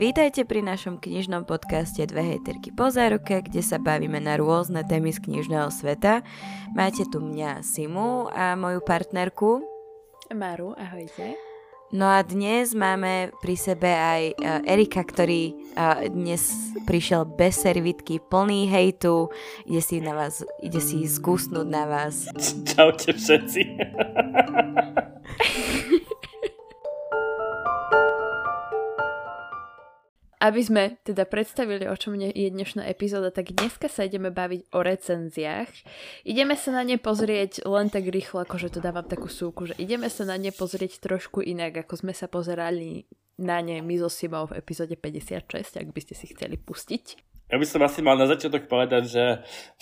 Vítajte pri našom knižnom podcaste Dve hejterky po záruke, kde sa bavíme na rôzne témy z knižného sveta. Máte tu mňa Simu a moju partnerku Maru, ahojte. No a dnes máme pri sebe aj uh, Erika, ktorý uh, dnes prišiel bez servitky, plný hejtu, ide si na vás, ide si zkusnúť na vás. Čaute všetci. Aby sme teda predstavili, o čom je dnešná epizóda, tak dneska sa ideme baviť o recenziách. Ideme sa na ne pozrieť len tak rýchlo, akože to dávam takú súku, že ideme sa na ne pozrieť trošku inak, ako sme sa pozerali na ne my so Simou v epizóde 56, ak by ste si chceli pustiť. Ja by som asi mal na začiatok povedať, že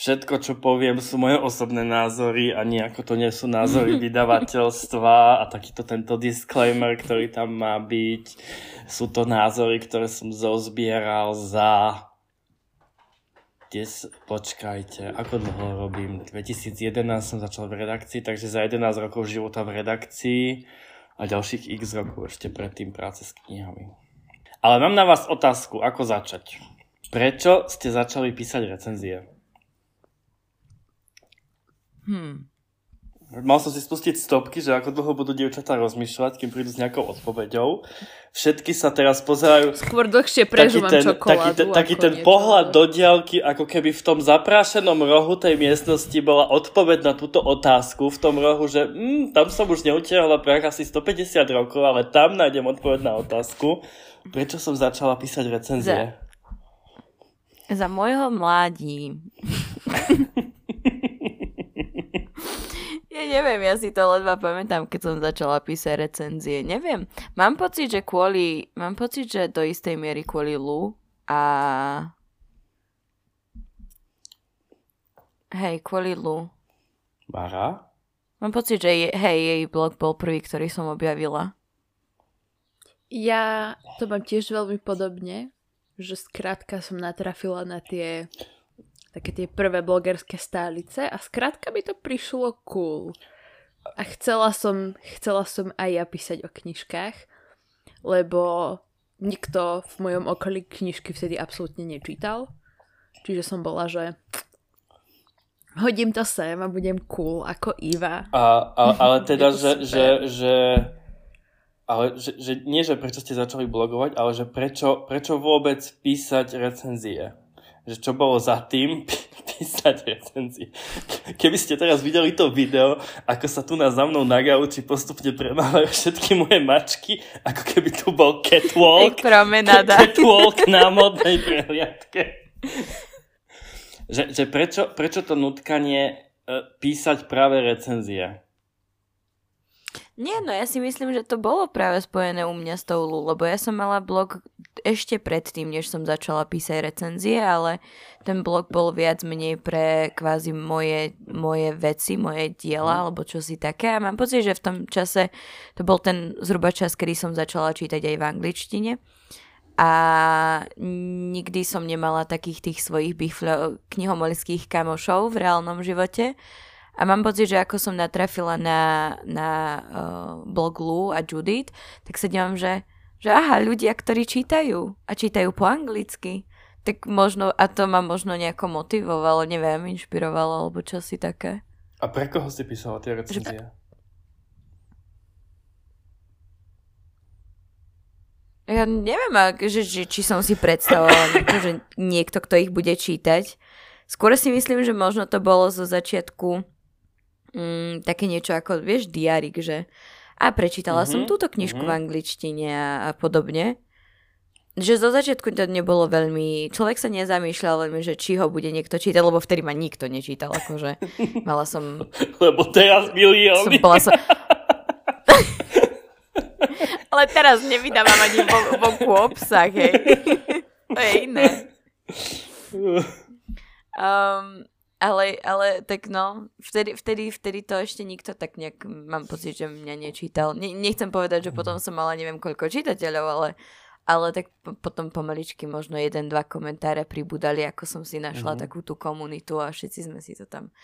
všetko, čo poviem, sú moje osobné názory a nejako to nie sú názory vydavateľstva a takýto tento disclaimer, ktorý tam má byť. Sú to názory, ktoré som zozbieral za... Des... Počkajte, ako dlho robím? 2011 som začal v redakcii, takže za 11 rokov života v redakcii a ďalších x rokov ešte predtým práce s knihami. Ale mám na vás otázku, ako začať? Prečo ste začali písať recenzie? Hmm. Mal som si spustiť stopky, že ako dlho budú dievčatá rozmýšľať, kým prídu s nejakou odpoveďou. Všetky sa teraz pozerajú... Skôr dlhšie prežúvam taký ten, čokoládu. Taký ten, taký ten niečo, pohľad do diálky, ako keby v tom zaprášenom rohu tej miestnosti bola odpoveď na túto otázku. V tom rohu, že mm, tam som už neutierala prach asi 150 rokov, ale tam nájdem odpoveď na otázku. Prečo som začala písať recenzie? Za- za môjho mladí. ja neviem, ja si to ledva pamätám, keď som začala písať recenzie. Neviem. Mám pocit, že kvôli... Mám pocit, že do istej miery kvôli Lu a... Hej, kvôli Lu. Mara? Mám pocit, že je, hej, jej blog bol prvý, ktorý som objavila. Ja to mám tiež veľmi podobne že skrátka som natrafila na tie také tie prvé blogerské stálice a skrátka by to prišlo cool. A chcela som, chcela som aj ja písať o knižkách, lebo nikto v mojom okolí knižky vtedy absolútne nečítal. Čiže som bola, že hodím to sem a budem cool ako Iva. A, a, ale teda, že, že, že ale že, že nie, že prečo ste začali blogovať, ale že prečo, prečo vôbec písať recenzie. Že čo bolo za tým písať recenzie. Keby ste teraz videli to video, ako sa tu na za mnou na gauči postupne premávajú všetky moje mačky, ako keby tu bol catwalk. Catwalk na modnej prehliadke. že, že prečo, prečo to nutkanie e, písať práve recenzie? Nie, no ja si myslím, že to bolo práve spojené u mňa s tou Lu, lebo ja som mala blog ešte predtým, než som začala písať recenzie, ale ten blog bol viac menej pre kvázi moje, moje veci, moje diela, mhm. alebo čo si také. A mám pocit, že v tom čase to bol ten zhruba čas, kedy som začala čítať aj v angličtine. A nikdy som nemala takých tých svojich biflo, knihomolických kamošov v reálnom živote. A mám pocit, že ako som natrafila na, na uh, blog Lu a Judith, tak sa dívam, že, že aha, ľudia, ktorí čítajú a čítajú po anglicky, tak možno, a to ma možno nejako motivovalo, neviem, inšpirovalo, alebo čo si také. A pre koho si písala tie recenzie? Že... Ja neviem, že, že, či som si predstavovala že niekto, kto ich bude čítať. Skôr si myslím, že možno to bolo zo začiatku mm, také niečo ako, vieš, diarik, že a prečítala mm-hmm. som mhm, túto knižku mm-hmm. v angličtine a, a podobne. Že zo začiatku to nebolo veľmi, človek sa nezamýšľal veľmi, že či ho bude niekto čítať, lebo vtedy ma nikto nečítal, akože mala som... Lebo teraz milióny. Som, bola som... Ale teraz nevydávam ani vonku obsah, hej. to je iné. Um, ale, ale tak no, vtedy, vtedy, vtedy to ešte nikto tak nejak, mám pocit, že mňa nečítal. Ne, nechcem povedať, že potom som mala neviem koľko čitateľov, ale, ale tak po, potom pomaličky možno jeden, dva komentáre pribudali, ako som si našla mm-hmm. takú tú komunitu a všetci sme si to tam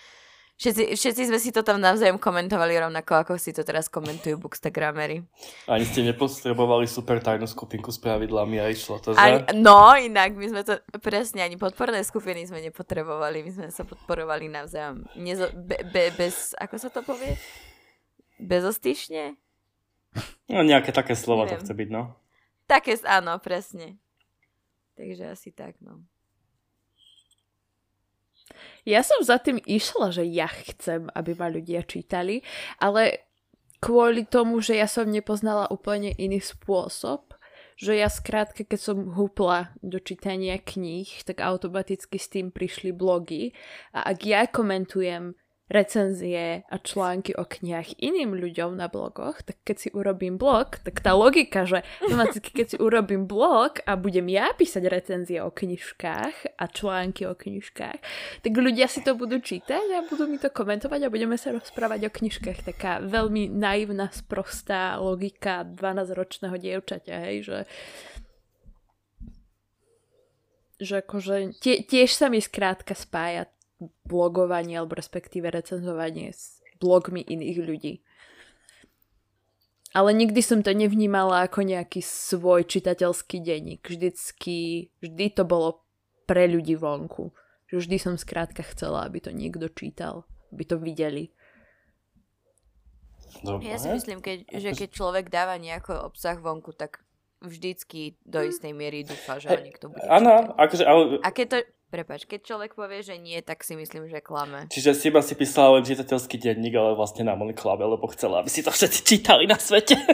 Všetci, všetci sme si to tam navzájom komentovali rovnako, ako si to teraz komentujú bookstagramery. Ani ste nepotrebovali super tajnú skupinku s pravidlami a išlo to, že? Ani, no, inak my sme to, presne, ani podporné skupiny sme nepotrebovali, my sme sa podporovali navzájom. Nezo, be, be, bez, ako sa to povie? Bezostyšne? No nejaké také slova to chce byť, no. Také, áno, presne. Takže asi tak, no. Ja som za tým išla, že ja chcem, aby ma ľudia čítali, ale kvôli tomu, že ja som nepoznala úplne iný spôsob, že ja skrátka, keď som húpla do čítania kníh, tak automaticky s tým prišli blogy a ak ja komentujem recenzie a články o knihách iným ľuďom na blogoch, tak keď si urobím blog, tak tá logika, že keď si urobím blog a budem ja písať recenzie o knižkách a články o knižkách, tak ľudia si to budú čítať a budú mi to komentovať a budeme sa rozprávať o knižkách. Taká veľmi naivná, sprostá logika 12-ročného dievčaťa, hej, že že akože tie, tiež sa mi skrátka spája blogovanie alebo respektíve recenzovanie s blogmi iných ľudí. Ale nikdy som to nevnímala ako nejaký svoj čitateľský denník. Vždycky, vždy to bolo pre ľudí vonku. Vždy som skrátka chcela, aby to niekto čítal, aby to videli. Dobre. Ja si myslím, keď, že keď človek dáva nejaký obsah vonku, tak vždycky do istej miery dúfa, že ho niekto bude Áno, akože... Ale... A keď to, Prepač, keď človek povie, že nie, tak si myslím, že klame. Čiže si iba si písala len čitateľský denník, ale vlastne nám len klame, lebo chcela, aby si to všetci čítali na svete.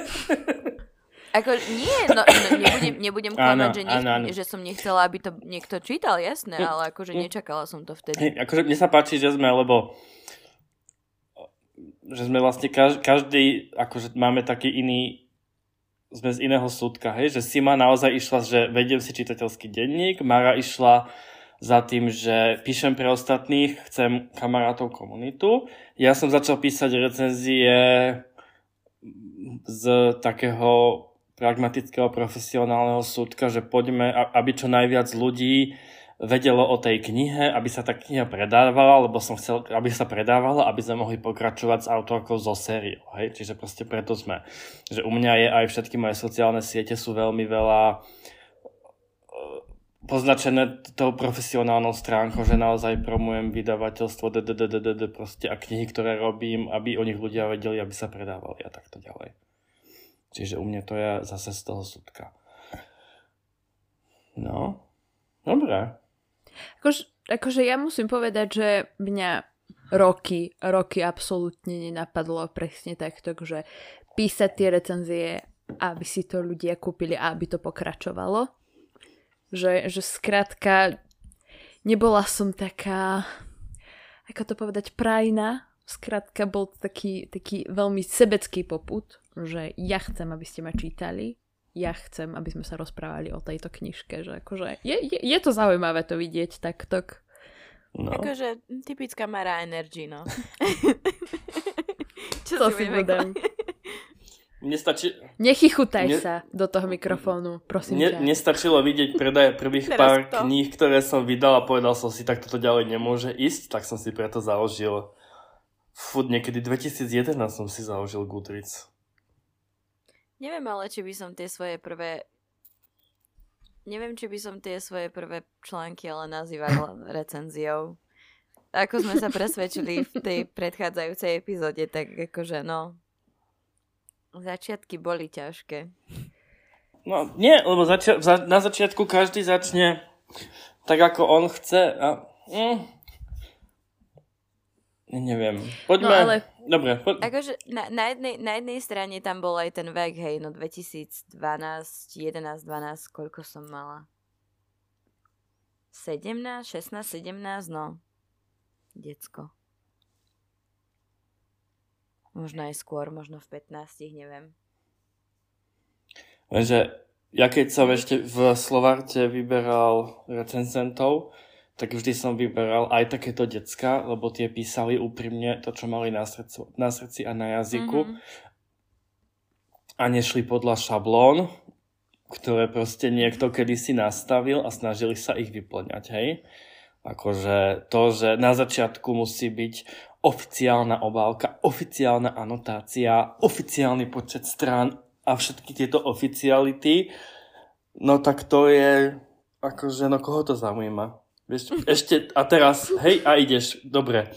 Ako, nie, no, no nebudem, nebudem klamať, že, nech, áno, áno. že som nechcela, aby to niekto čítal, jasné, ale akože nečakala som to vtedy. Akože mne sa páči, že sme, lebo že sme vlastne každý, každý akože máme taký iný sme z iného súdka, hej, že Sima naozaj išla, že vediem si čitateľský denník, Mara išla za tým, že píšem pre ostatných, chcem kamarátov komunitu. Ja som začal písať recenzie z takého pragmatického profesionálneho súdka, že poďme, aby čo najviac ľudí vedelo o tej knihe, aby sa tá kniha predávala, lebo som chcel, aby sa predávala, aby sme mohli pokračovať s autorkou zo sériou. Hej? Čiže proste preto sme. Že u mňa je aj všetky moje sociálne siete sú veľmi veľa poznačené tou profesionálnou stránkou, že naozaj promujem vydavateľstvo DDDDD proste a knihy, ktoré robím, aby o nich ľudia vedeli, aby sa predávali a takto ďalej. Čiže u mňa to je zase z toho súdka. No, dobré. Akože, akože ja musím povedať, že mňa roky, roky absolútne nenapadlo presne takto, že písať tie recenzie, aby si to ľudia kúpili a aby to pokračovalo že, že skrátka nebola som taká, ako to povedať, prajná. Skrátka bol taký, taký veľmi sebecký poput, že ja chcem, aby ste ma čítali, ja chcem, aby sme sa rozprávali o tejto knižke, že akože je, je, je to zaujímavé to vidieť takto. No. Akože typická Mara Energy, no. Čo to si budem. Mne stačí... Nechychutaj mne... sa do toho mikrofónu, prosím mne, ťa. Nestačilo vidieť predaj prvých pár to. kníh, ktoré som vydal a povedal som si, tak toto ďalej nemôže ísť, tak som si preto založil Fud, niekedy 2011 som si založil Goodreads. Neviem ale, či by som tie svoje prvé neviem, či by som tie svoje prvé články ale nazývala recenziou. Ako sme sa presvedčili v tej predchádzajúcej epizóde, tak akože no, Začiatky boli ťažké. No nie, lebo začia- za- na začiatku každý začne tak, ako on chce a... Mm, neviem. Poďme... No ale... Dobre. Po... Akože na, na, jednej, na jednej strane tam bol aj ten vek, hej, no 2012, 11, 12, koľko som mala? 17, 16, 17, no. Decko. Možno aj skôr, možno v 15, neviem. Lenže ja keď som ešte v Slovarte vyberal recenzentov, tak vždy som vyberal aj takéto decka, lebo tie písali úprimne to, čo mali na, srdci, na srdci a na jazyku. Mm-hmm. A nešli podľa šablón, ktoré proste niekto kedysi nastavil a snažili sa ich vyplňať, hej. Akože to, že na začiatku musí byť oficiálna obálka, oficiálna anotácia, oficiálny počet strán a všetky tieto oficiality, no tak to je, akože, no koho to zaujíma? Vieš, ešte, a teraz, hej, a ideš, dobre,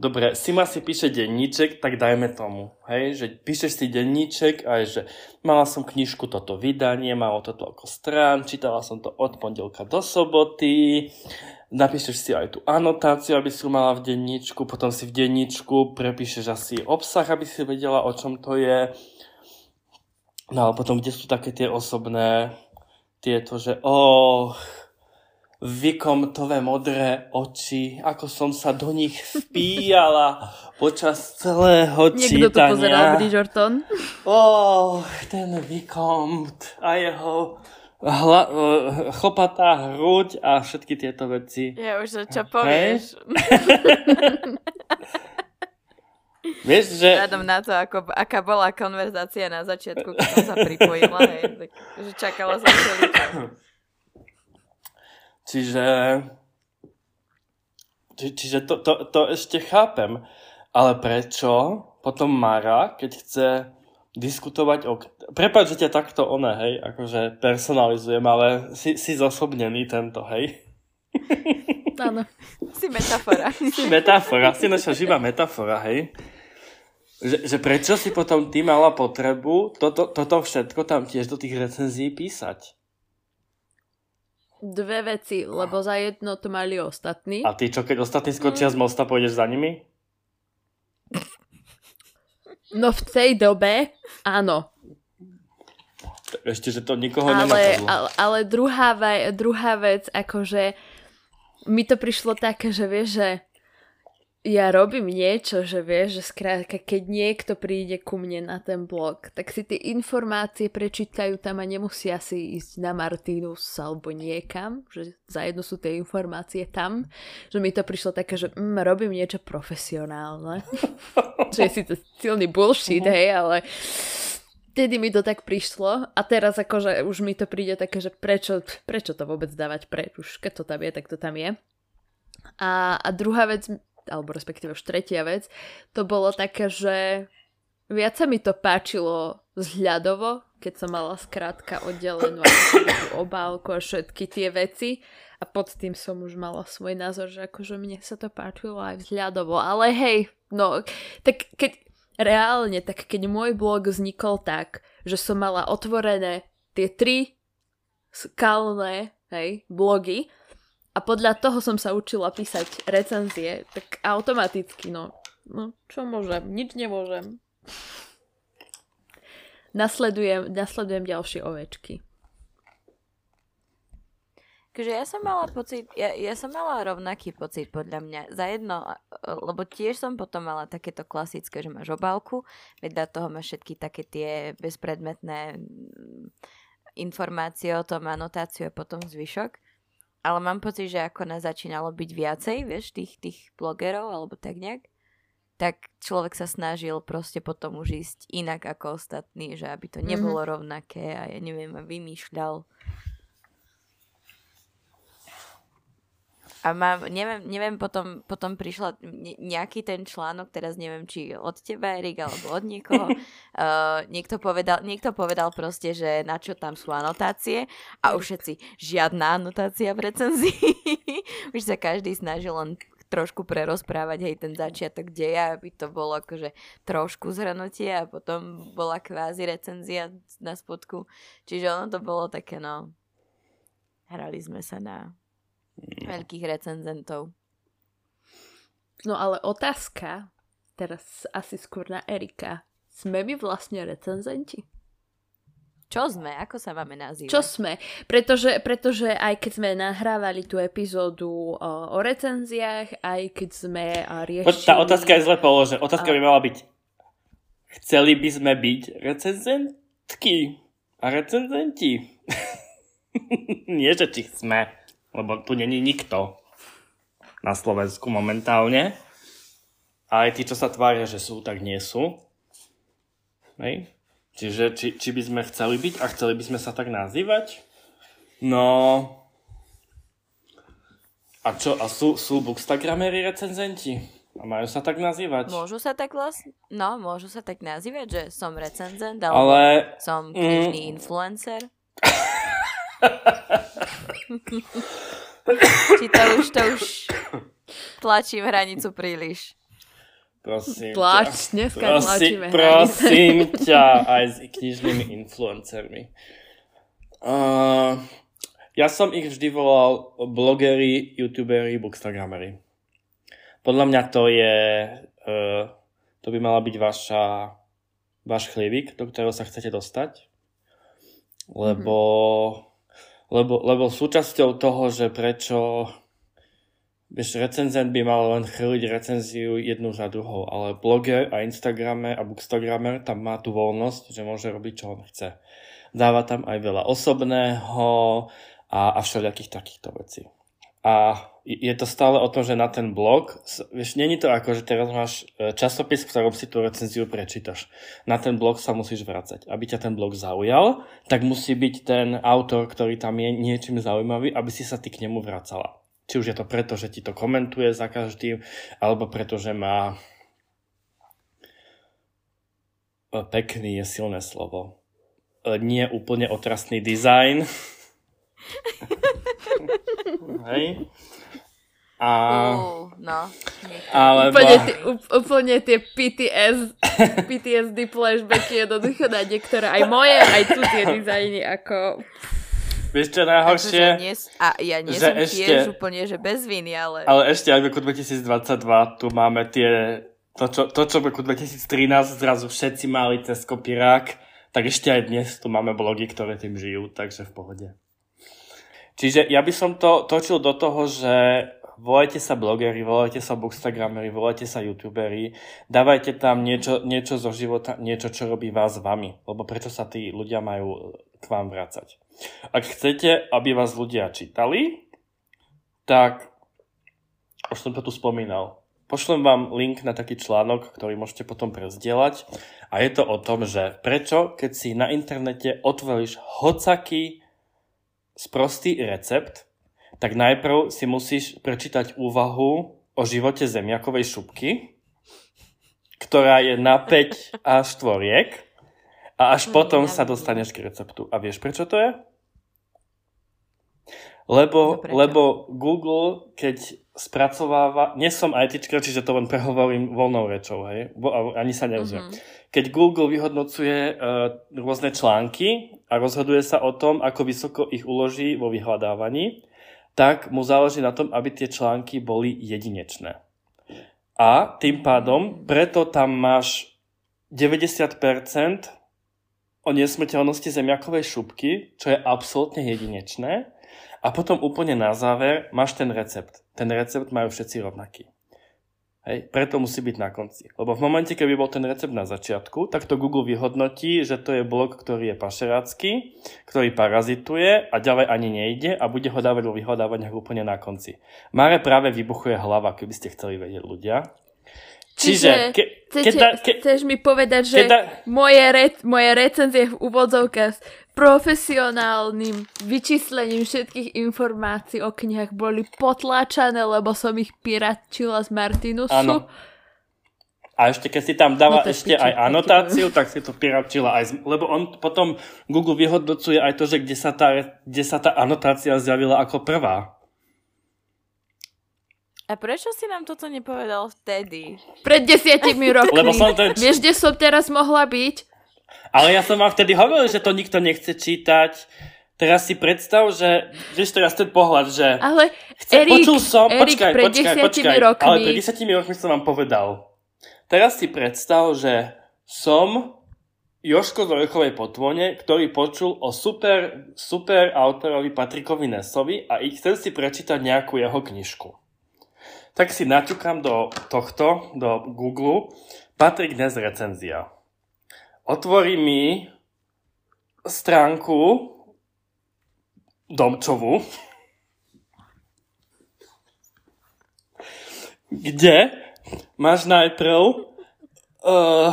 dobre, Sima si píše denníček, tak dajme tomu, hej, že píšeš si denníček aj, že mala som knižku toto vydanie, malo to toľko strán, čítala som to od pondelka do soboty, napíšeš si aj tú anotáciu, aby si ju mala v denníčku, potom si v denníčku prepíšeš asi obsah, aby si vedela, o čom to je. No ale potom, kde sú také tie osobné, tieto, že oh, vykomtové modré oči, ako som sa do nich vpíjala počas celého Niekto čítania. Niekto to pozeral, Bridgerton. Oh, ten vykomt a jeho hla, uh, chlopatá hruď a všetky tieto veci. Ja už, že čo povieš. Vieš, že... Vzhľadom na to, ako, aká bola konverzácia na začiatku, keď som sa pripojila, hej, tak, že čakala som. Čiže... Či, čiže to, to, to ešte chápem. Ale prečo potom Mara, keď chce diskutovať o... Prepač, že ťa takto one, hej, akože personalizujem, ale si, si zosobnený tento, hej. Áno. Si metafora. Si metafora, si naša živá metafora, hej. Že, že prečo si potom ty mala potrebu toto, toto všetko tam tiež do tých recenzií písať? Dve veci, lebo za jedno to mali ostatní. A ty čo, keď ostatní skočia z mosta, pôjdeš za nimi? No v tej dobe, áno. Ešte, že to nikoho Ale, ale, ale druhá, druhá vec, akože mi to prišlo také, že vieš, že ja robím niečo, že vieš, že skrátka, keď niekto príde ku mne na ten blog, tak si tie informácie prečítajú tam a nemusia si ísť na Martinus alebo niekam, že za jedno sú tie informácie tam, že mi to prišlo také, že mm, robím niečo profesionálne. čo je si to silný bullshit, Mhm. hej, ale vtedy mi to tak prišlo a teraz akože už mi to príde také, že prečo, prečo to vôbec dávať preč, už keď to tam je, tak to tam je. A, a druhá vec, alebo respektíve už tretia vec, to bolo také, že viac sa mi to páčilo vzhľadovo, keď som mala skrátka oddelenú obálku a všetky tie veci. A pod tým som už mala svoj názor, že akože mne sa to páčilo aj vzhľadovo, ale hej, no, tak keď reálne, tak keď môj blog vznikol tak, že som mala otvorené tie tri skalné, hej, blogy a podľa toho som sa učila písať recenzie, tak automaticky, no, no čo môžem, nič nemôžem. Nasledujem, nasledujem ďalšie ovečky. Takže ja som mala pocit, ja, ja som mala rovnaký pocit podľa mňa. Za jedno, lebo tiež som potom mala takéto klasické, že máš obálku, vedľa toho máš všetky také tie bezpredmetné mm, informácie o tom, anotáciu a potom zvyšok. Ale mám pocit, že ako nás začínalo byť viacej, vieš, tých, tých blogerov alebo tak nejak, tak človek sa snažil proste potom už ísť inak ako ostatní, že aby to nebolo mm-hmm. rovnaké a ja neviem, vymýšľal A mám, neviem, neviem potom, potom prišla nejaký ten článok, teraz neviem, či od teba, Erik, alebo od niekoho. uh, niekto, povedal, niekto povedal proste, že na čo tam sú anotácie a už všetci, žiadna anotácia v recenzii. už sa každý snažil len trošku prerozprávať hej ten začiatok deja, aby to bolo akože trošku zhrnutie a potom bola kvázi recenzia na spodku. Čiže ono to bolo také, no, hrali sme sa na veľkých recenzentov. No ale otázka, teraz asi skôr na Erika. Sme my vlastne recenzenti? Čo sme? Ako sa máme nazývať? Čo sme? Pretože, pretože aj keď sme nahrávali tú epizódu o, o recenziách, aj keď sme riešili... Tá otázka je zle položená. Otázka a... by mala byť, chceli by sme byť recenzentky a recenzenti? Nie, že či sme lebo tu není nikto na Slovensku momentálne. A aj tí, čo sa tvária, že sú, tak nie sú. Hej. Čiže či, či by sme chceli byť a chceli by sme sa tak nazývať? No... A čo, a sú, sú bookstagramery recenzenti? A majú sa tak nazývať? Môžu sa tak vlastne, no, môžu sa tak nazývať, že som recenzent, alebo Ale som knižný influencer. Či to už, to už tlačím hranicu príliš. prosím Tlač, ťa. dneska prosím, tlačíme prosím ťa aj s knižnými influencermi. Uh, ja som ich vždy volal blogery, youtuberi, bookstagramery. Podľa mňa to je, uh, to by mala byť vaša, váš chliebik, do ktorého sa chcete dostať. Lebo, lebo, lebo súčasťou toho, že prečo Vieš, recenzent by mal len chrliť recenziu jednu za druhou, ale bloger a Instagramer a bookstagramer tam má tú voľnosť, že môže robiť, čo on chce. Dáva tam aj veľa osobného a, a všelijakých takýchto vecí. A je to stále o tom, že na ten blog, vieš, není to ako, že teraz máš e, časopis, v ktorom si tú recenziu prečítaš. Na ten blog sa musíš vrácať. Aby ťa ten blog zaujal, tak musí byť ten autor, ktorý tam je niečím zaujímavý, aby si sa ty k nemu vracala. Či už je to preto, že ti to komentuje za každým, alebo preto, že má E, pekný je silné slovo. E, Nie úplne otrasný dizajn. Hej. A, Uh, no. alebo, Úplne, tie, úplne tie PTS, PTSD flashbacky jednoducho na niektoré, aj moje, aj tu tie dizajny, ako... vieš čo Akože najhoršie? nie, a ja nie že som ešte- tiež úplne, že bez viny, ale... Ale ešte aj v roku 2022 tu máme tie, to čo, to, čo v roku 2013 zrazu všetci mali cez kopírák, tak ešte aj dnes tu máme blogy, ktoré tým žijú, takže v pohode. Čiže ja by som to točil do toho, že volajte sa blogeri, volajte sa bookstagrameri, volajte sa youtuberi, dávajte tam niečo, niečo zo života, niečo, čo robí vás vami, lebo prečo sa tí ľudia majú k vám vrácať. Ak chcete, aby vás ľudia čítali, tak už som to tu spomínal. Pošlem vám link na taký článok, ktorý môžete potom prezdieľať. A je to o tom, že prečo, keď si na internete otvoríš hocaký sprostý recept, tak najprv si musíš prečítať úvahu o živote zemiakovej šupky, ktorá je na 5 a štvoriek a až Mm, potom sa dostaneš k receptu. A vieš, prečo to je? Lebo, No prečo? lebo Google, keď spracováva, nie som ITčka, čiže to len prehovorím voľnou rečou, hej, Bo, ani sa neuzriem. Mhm. Keď Google vyhodnocuje uh, rôzne články a rozhoduje sa o tom, ako vysoko ich uloží vo vyhľadávaní, tak mu záleží na tom, aby tie články boli jedinečné. A tým pádom, preto tam máš 90% o nesmrteľnosti zemiakovej šupky, čo je absolútne jedinečné. A potom úplne na záver máš ten recept. Ten recept majú všetci rovnaký. Hej, preto musí byť na konci. Lebo v momente, keby bol ten recept na začiatku, tak to Google vyhodnotí, že to je blok, ktorý je pašerácky, ktorý parazituje a ďalej ani nejde a bude ho dávať vo vyhľadávaniach úplne na konci. Mare práve vybuchuje hlava, keby ste chceli vedieť ľudia. Čiže, ke, Chcete, da, ke, chceš mi povedať, že da, moje, re, moje recenzie v úvodzovkách profesionálnym vyčíslením všetkých informácií o knihách boli potláčané, lebo som ich piratčila z Martinusu. Áno. A ešte keď si tam dáva No ešte piči, aj anotáciu, tak si to piračila aj, z, lebo on potom Google vyhodnocuje aj to, že kde sa tá, kde sa tá anotácia zjavila ako prvá. A prečo si nám toto nepovedal vtedy? Pred desiatimi rokmi. Lebo som ten... Vieš, kde som teraz mohla byť? Ale ja som vám vtedy hovoril, že to nikto nechce čítať. Teraz si predstav, že, vieš teraz ten pohľad, že Ale chce, Erik, počul som, Erik, počkaj, pred počkaj, počkaj, rokmi... ale pred desiatimi rokmi som vám povedal. Teraz si predstav, že som Joško z Orechovej potvone, ktorý počul o super, super autorovi Patrikovi Nesovi a ich chcem si prečítať nejakú jeho knižku. Tak si naťukám do tohto, do Google, Patrik Nes recenzia. Otvorí mi stránku Domčovu, kde máš najprv uh,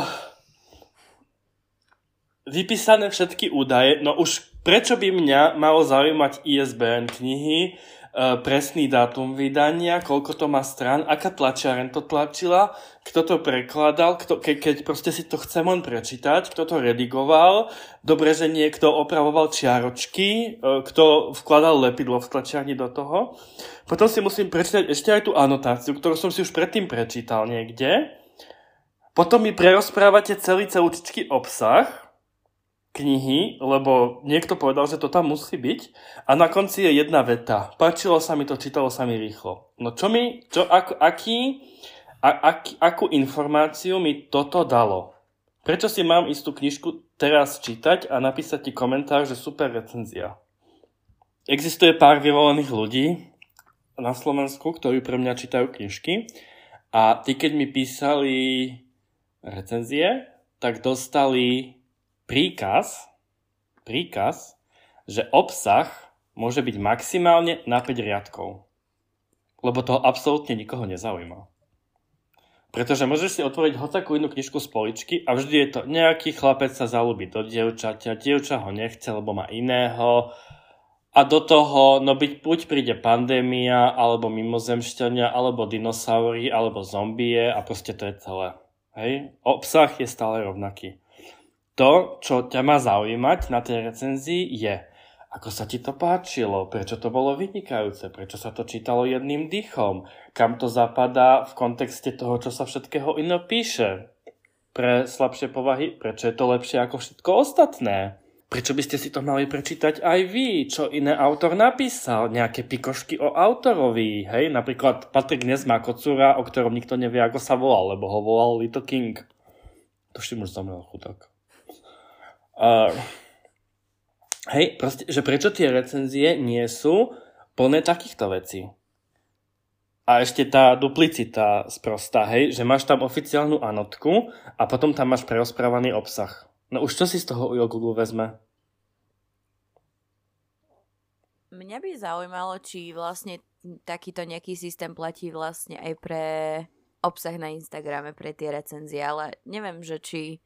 vypísané všetky údaje. No už prečo by mňa malo zaujímať ISBN knihy, presný dátum vydania, koľko to má stran, aká tlačiareň to tlačila, kto to prekladal, kto, ke, keď proste si to chce on prečítať, kto to redigoval, dobre, že niekto opravoval čiaročky, e, kto vkladal lepidlo v tlačiarni do toho. Potom si musím prečítať ešte aj tú anotáciu, ktorú som si už predtým prečítal niekde. Potom mi prerozprávate celý celúčičký obsah, knihy, lebo niekto povedal, že to tam musí byť a na konci je jedna veta. Páčilo sa mi to, čítalo sa mi rýchlo. No čo mi, čo, ak, aký, a, ak, akú informáciu mi toto dalo? Prečo si mám istú knižku teraz čítať a napísať ti komentár, že super recenzia? Existuje pár vyvolených ľudí na Slovensku, ktorí pre mňa čítajú knižky a tí, keď mi písali recenzie, tak dostali príkaz, príkaz, že obsah môže byť maximálne na 5 riadkov. Lebo to absolútne nikoho nezaujíma. Pretože môžeš si otvoriť hocakú inú knižku z poličky a vždy je to nejaký chlapec sa zalúbi do dievčaťa, dievča ho nechce, lebo má iného a do toho, no byť, buď príde pandémia, alebo mimozemšťania, alebo dinosaury, alebo zombie a proste to je celé. Hej? Obsah je stále rovnaký to, čo ťa má zaujímať na tej recenzii je, ako sa ti to páčilo, prečo to bolo vynikajúce, prečo sa to čítalo jedným dýchom, kam to zapadá v kontexte toho, čo sa všetkého iné píše. Pre slabšie povahy, prečo je to lepšie ako všetko ostatné. Prečo by ste si to mali prečítať aj vy? Čo iné autor napísal? Nejaké pikošky o autorovi? Hej, napríklad Patrik dnes má kocúra, o ktorom nikto nevie, ako sa volal, lebo ho volal Little King. To už zomrel chudák. Uh, hej, proste, že prečo tie recenzie nie sú plné takýchto vecí. A ešte tá duplicita sprostá, hej, že máš tam oficiálnu anotku a potom tam máš prerozprávaný obsah. No už čo si z toho ujo Google vezme? Mňa by zaujímalo, či vlastne takýto nejaký systém platí vlastne aj pre obsah na Instagrame, pre tie recenzie, ale neviem, že či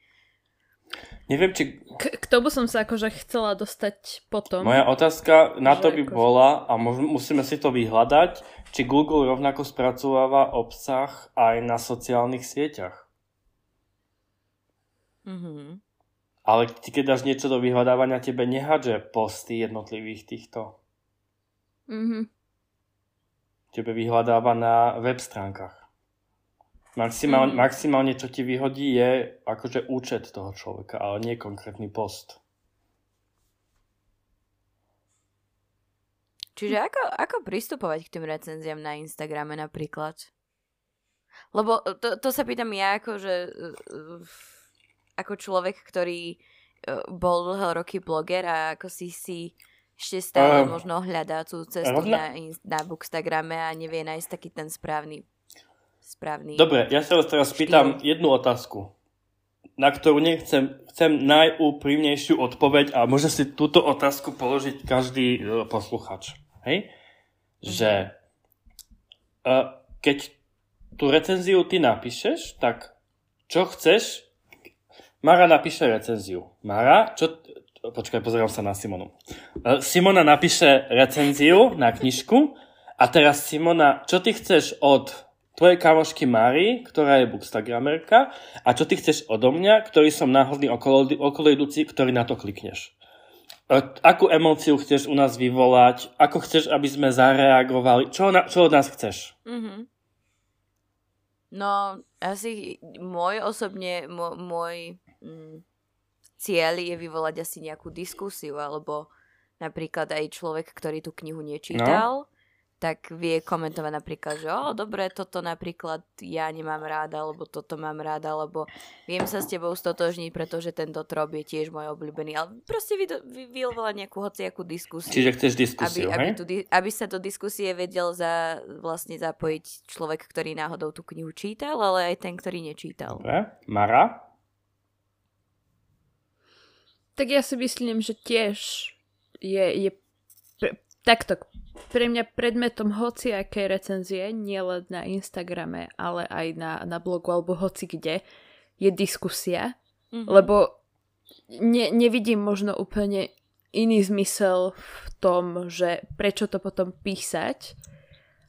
Neviem, či... K, k tomu som sa akože chcela dostať potom. Moja otázka na to by akože... bola, a musíme si to vyhľadať, či Google rovnako spracováva obsah aj na sociálnych sieťach. Mm-hmm. Ale ty, keď dáš niečo do vyhľadávania, tebe nehádže posty jednotlivých týchto. Mm-hmm. Tebe vyhľadáva na web stránkach. Maximálne, mm. maximálne, čo ti vyhodí, je akože účet toho človeka, ale nie konkrétny post. Čiže ako, ako pristupovať k tým recenziám na Instagrame napríklad? Lebo to, to sa pýtam ja ako, že ako človek, ktorý e, bol dlhé roky bloger a ako si si ešte stále uh, možno hľadá tú cestu rovna... na, na Bookstagrame a nevie nájsť taký ten správny správny. Dobre, ja sa vás teraz pýtam jednu otázku, na ktorú nechcem, chcem najúprimnejšiu odpoveď a môže si túto otázku položiť každý uh, posluchač. Hej? Že uh, keď tú recenziu ty napíšeš, tak čo chceš? Mara napíše recenziu. Mara, čo... Počkaj, pozerám sa na Simonu. Uh, Simona napíše recenziu na knižku a teraz Simona, čo ty chceš od tvojej kamošky Mary, ktorá je bookstagramerka a čo ty chceš odo mňa, ktorý som náhodný okolo, okolo idúci, ktorý na to klikneš. E, akú emóciu chceš u nás vyvolať, ako chceš, aby sme zareagovali, čo, na, čo od nás chceš? Mm-hmm. No, asi môj osobne, môj, môj mm, cieľ je vyvolať asi nejakú diskusiu, alebo napríklad aj človek, ktorý tú knihu nečítal, no tak vie komentovať napríklad, že o, dobre, toto napríklad ja nemám ráda, alebo toto mám ráda, alebo viem sa s tebou stotožniť, pretože tento trop je tiež môj obľúbený. Ale proste vy, vy, vyvolať nejakú hociakú diskusiu. Čiže chceš diskusiu, aby, aby, tu, aby sa do diskusie vedel za, vlastne zapojiť človek, ktorý náhodou tú knihu čítal, ale aj ten, ktorý nečítal. Dobre. Mara? Tak ja si myslím, že tiež je, je takto pre mňa predmetom hociakej recenzie, nielen na Instagrame, ale aj na, na blogu alebo hoci kde, je diskusia, mm-hmm. lebo ne, nevidím možno úplne iný zmysel v tom, že prečo to potom písať,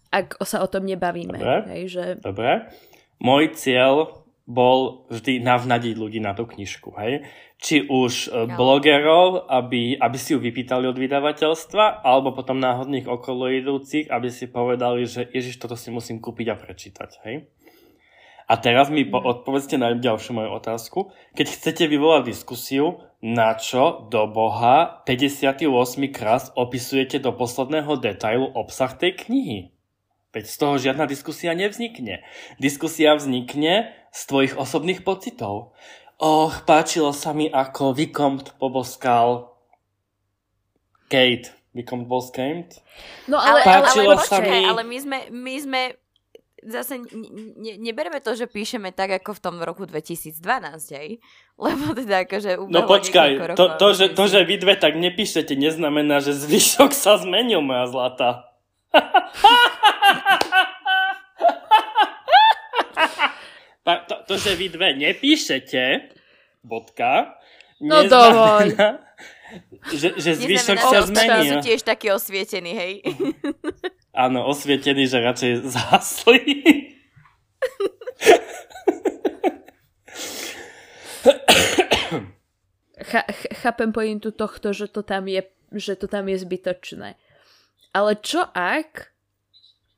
ak sa o tom nebavíme. Dobre. Hej, že... Dobre. Môj cieľ bol vždy navnadiť ľudí na tú knižku, hej? Či už e, blogerov, aby, aby si ju vypýtali od vydavateľstva, alebo potom náhodných okolo idúcich, aby si povedali, že ježiš, toto si musím kúpiť a prečítať, hej? A teraz mi po- odpovedzte na ďalšiu moju otázku. Keď chcete vyvolať diskusiu, na čo do Boha 58 krát opisujete do posledného detailu obsah tej knihy? Veď z toho žiadna diskusia nevznikne. Diskusia vznikne z tvojich osobných pocitov. Och, páčilo sa mi, ako Vicomte poboskal Kate. Vicomte bol s Kate? No Ale, ale, ale, Páčilo ale, sa počkaj, mi- ale my sme, my sme zase ne, ne, nebereme to, že píšeme tak, ako v tom roku 2012, hej? Lebo teda akože No počkaj, to, to, že, to, že vy dve tak nepíšete, neznamená, že zvyšok sa zmenil, moja zlata. To, to, že vy dve nepíšete, bodka, No dovoľ. že, že zvyšok sa zmenil. sú tiež takí osvietení, hej? Áno, osvietení, že radšej zhasli. Ch- chápem pointu tohto, že to tam je, že to tam je zbytočné. Ale čo ak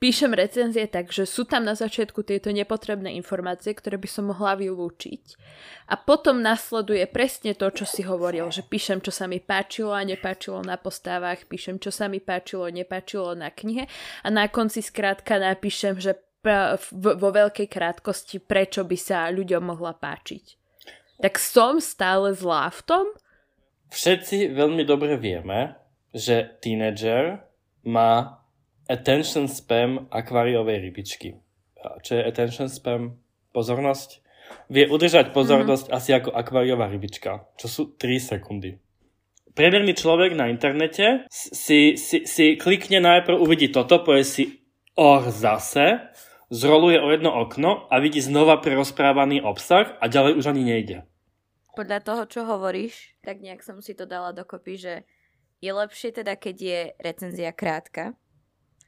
píšem recenzie tak, že sú tam na začiatku tieto nepotrebné informácie, ktoré by som mohla vylúčiť. A potom nasleduje presne to, čo si hovoril, že píšem, čo sa mi páčilo a nepáčilo na postávach, píšem, čo sa mi páčilo a nepáčilo na knihe a na konci skrátka napíšem, že vo veľkej krátkosti, prečo by sa ľuďom mohla páčiť. Tak som stále zlá v tom? Všetci veľmi dobre vieme, že tínedžer má attention spam akváriovej rybičky. Čo je attention spam? Pozornosť? Vie udržať pozornosť mm-hmm. asi ako akváriová rybička, čo sú 3 sekundy. Priemerný človek na internete si, si, si klikne najprv, uvidí toto, povie si or zase, zroluje o jedno okno a vidí znova prerozprávaný obsah a ďalej už ani nejde. Podľa toho, čo hovoríš, tak nejak som si to dala dokopy, že je lepšie teda, keď je recenzia krátka,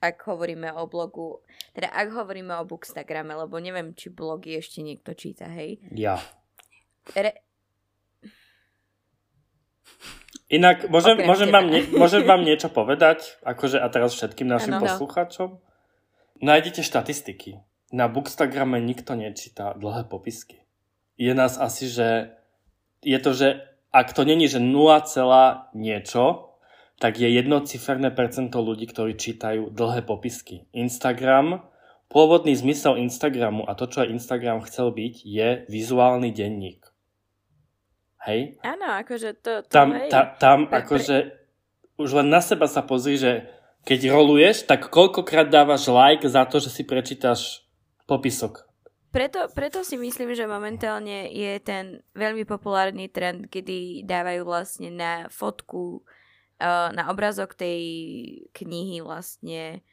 ak hovoríme o blogu, teda ak hovoríme o Bookstagrame, lebo neviem, či blogy ešte niekto číta, hej. Ja. Re- Inak, môžem, Okrem môžem, vám nie, môžem vám niečo povedať? Akože a teraz všetkým našim Áno. poslucháčom? Nájdete štatistiky. Na Bookstagrame nikto nečíta dlhé popisky. Je nás asi, že je to, že ak to není, že 0, niečo, tak je jednociferné percento ľudí, ktorí čítajú dlhé popisky. Instagram, pôvodný zmysel Instagramu a to, čo aj Instagram chcel byť, je vizuálny denník. Hej? Áno, akože to, to tam, hej. ta, tam Pre- pre- akože už len na seba sa pozri, že keď roluješ, tak koľkokrát dávaš like za to, že si prečítaš popisok. Preto, preto si myslím, že momentálne je ten veľmi populárny trend, kedy dávajú vlastne na fotku, uh, na obrazok tej knihy vlastne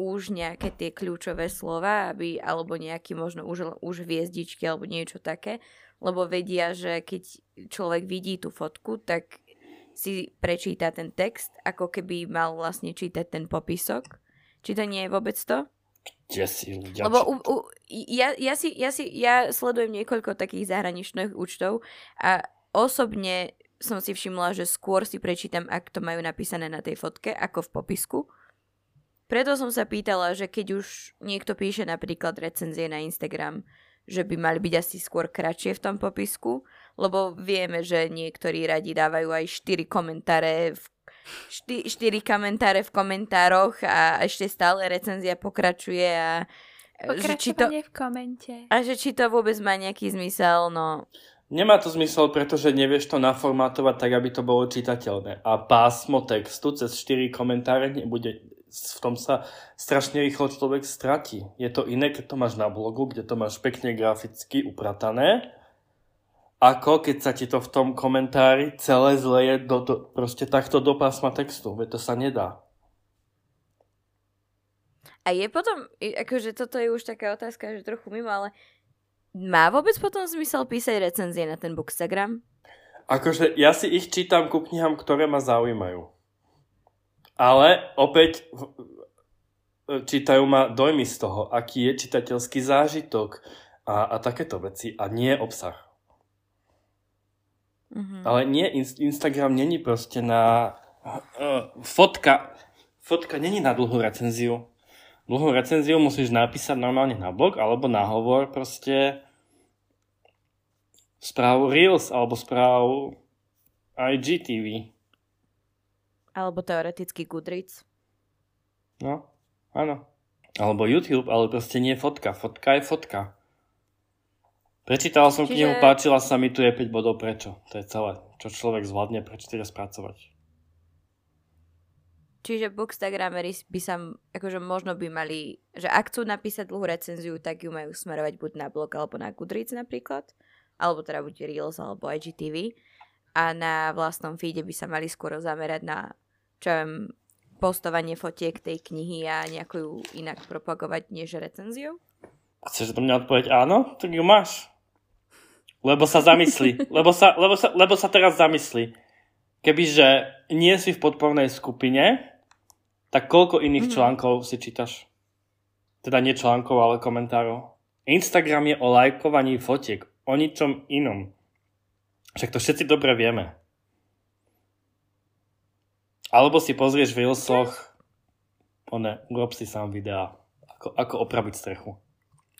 už nejaké tie kľúčové slova, aby, alebo nejaký možno už, už hviezdičky alebo niečo také, lebo vedia, že keď človek vidí tú fotku, tak si prečíta ten text, ako keby mal vlastne čítať ten popisok. Či to nie je vôbec to? Kde si ľudia? Lebo u, u, ja, ja, si, ja, si, ja sledujem niekoľko takých zahraničných účtov a osobne som si všimla, že skôr si prečítam, ak to majú napísané na tej fotke, ako v popisku. Preto som sa pýtala, že keď už niekto píše napríklad recenzie na Instagram, že by mali byť asi skôr kratšie v tom popisku, lebo vieme, že niektorí radi dávajú aj 4 komentáre v 4, 4 komentáre v komentároch a ešte stále recenzia pokračuje a že či to, v komente. a že či to vôbec má nejaký zmysel, no Nemá to zmysel, pretože nevieš to naformátovať tak, aby to bolo čitateľné. A pásmo textu cez 4 komentáre nebude. V tom sa strašne rýchlo človek stratí. Je to iné, keď to máš na blogu, kde to máš pekne graficky upratané, ako keď sa ti to v tom komentári celé zleje do, do, proste takto do pásma textu. Veď to sa nedá. A je potom, akože toto je už taká otázka, že trochu mimo, ale má vôbec potom zmysel písať recenzie na ten Bookstagram? Akože ja si ich čítam ku knihám, ktoré ma zaujímajú. Ale opäť čítajú ma dojmy z toho, aký je čitateľský zážitok a, a takéto veci a nie obsah. Mm-hmm. Ale nie, Instagram není proste na uh, fotka, fotka není na dlhú recenziu. Dlhú recenziu musíš napísať normálne na blog alebo na hovor proste správu Reels alebo správu IGTV. Alebo teoreticky Goodreads. No, áno. Alebo YouTube, ale proste nie fotka. Fotka je fotka. Prečítal som Čiže... knihu, páčila sa mi, tu je 5 bodov, prečo? To je celé, čo človek zvládne prečítať a spracovať. Čiže bookstagrameri by sa, akože možno by mali, že ak chcú napísať dlhú recenziu, tak ju majú smerovať buď na blog alebo na Goodreads napríklad, alebo teda buď Reels alebo IGTV a na vlastnom feede by sa mali skôr zamerať na, čo viem, postovanie fotiek tej knihy a nejako ju inak propagovať, než recenziu? Chceš do mňa odpovedať áno? Tak ju máš. Lebo sa zamyslí. lebo, sa, lebo, sa, lebo sa teraz zamyslí. Kebyže nie si v podpornej skupine, tak koľko iných mm-hmm. článkov si čítaš? Teda nie článkov, ale komentárov. Instagram je o lajkovaní fotiek, o ničom inom. Však to všetci dobre vieme. Alebo si pozrieš v Reelsoch, one, urob si sám videá, ako, ako opraviť strechu.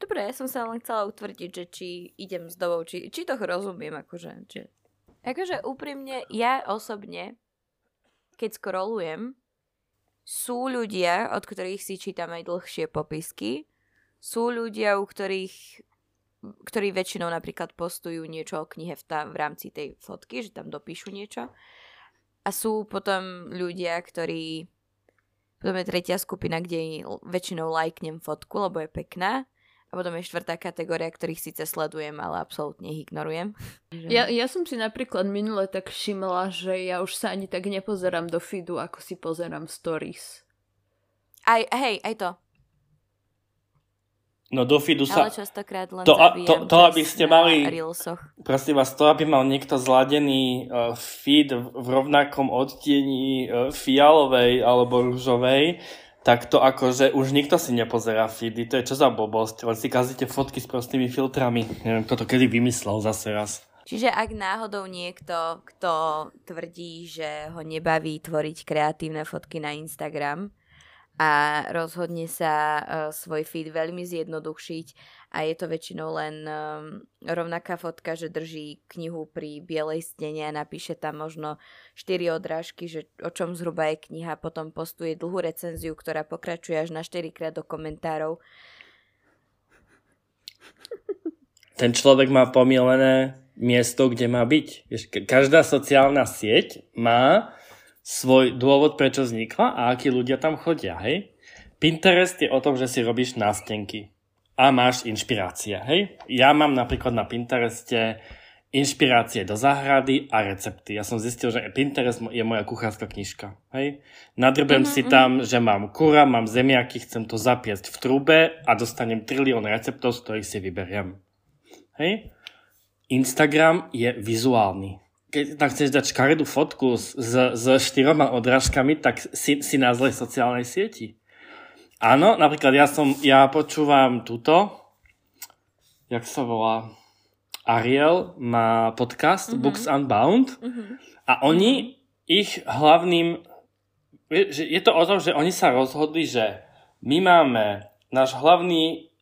Dobre, ja som sa len chcela utvrdiť, že či idem s dobou, či, či to rozumiem, akože. Či... Akože úprimne, ja osobne, keď scrollujem, sú ľudia, od ktorých si čítam aj dlhšie popisky, sú ľudia, u ktorých ktorí väčšinou napríklad postujú niečo o knihe v, tá, v rámci tej fotky, že tam dopíšu niečo. A sú potom ľudia, ktorí... Potom je tretia skupina, kde väčšinou lajknem fotku, lebo je pekná. A potom je štvrtá kategória, ktorých síce sledujem, ale absolútne ich ignorujem. Ja, ja som si napríklad minule tak všimla, že ja už sa ani tak nepozerám do feedu, ako si pozerám stories. Aj, hej, aj to. No do feedu sa... Ale častokrát len to, to, to, aby ste mali... Prosím vás, to aby mal niekto zladený uh, feed v rovnakom odtieni uh, fialovej alebo rúžovej, tak to akože už nikto si nepozerá feedy, to je čo za blbosť, len si kazíte fotky s prostými filtrami. Neviem, kto to kedy vymyslel zase raz. Čiže ak náhodou niekto, kto tvrdí, že ho nebaví tvoriť kreatívne fotky na Instagram, a rozhodne sa uh, svoj feed veľmi zjednodušiť a je to väčšinou len um, rovnaká fotka, že drží knihu pri bielej stene a napíše tam možno 4 odrážky, že o čom zhruba je kniha, potom postuje dlhú recenziu, ktorá pokračuje až na 4 krát do komentárov. Ten človek má pomielené miesto, kde má byť. Každá sociálna sieť má svoj dôvod, prečo vznikla a akí ľudia tam chodia, hej? Pinterest je o tom, že si robíš nástenky a máš inšpirácie, hej? Ja mám napríklad na Pintereste inšpirácie do záhrady a recepty. Ja som zistil, že Pinterest je moja kuchárska knižka. Hej? Nadrbem mm-hmm. si mhm. tam, že mám kura, mám zemiaky, chcem to zapiesť v trúbe a dostanem trilión receptov, z ktorých si vyberiem. Hej? Instagram je vizuálny keď tam chceš dať škaredú fotku s, s, s štyroma odrážkami, tak si, si na zlej sociálnej sieti. Áno, napríklad ja som, ja počúvam túto, jak sa volá, Ariel má podcast mm-hmm. Books Unbound mm-hmm. a oni, mm-hmm. ich hlavným, že je to o tom, že oni sa rozhodli, že my máme, náš hlavný,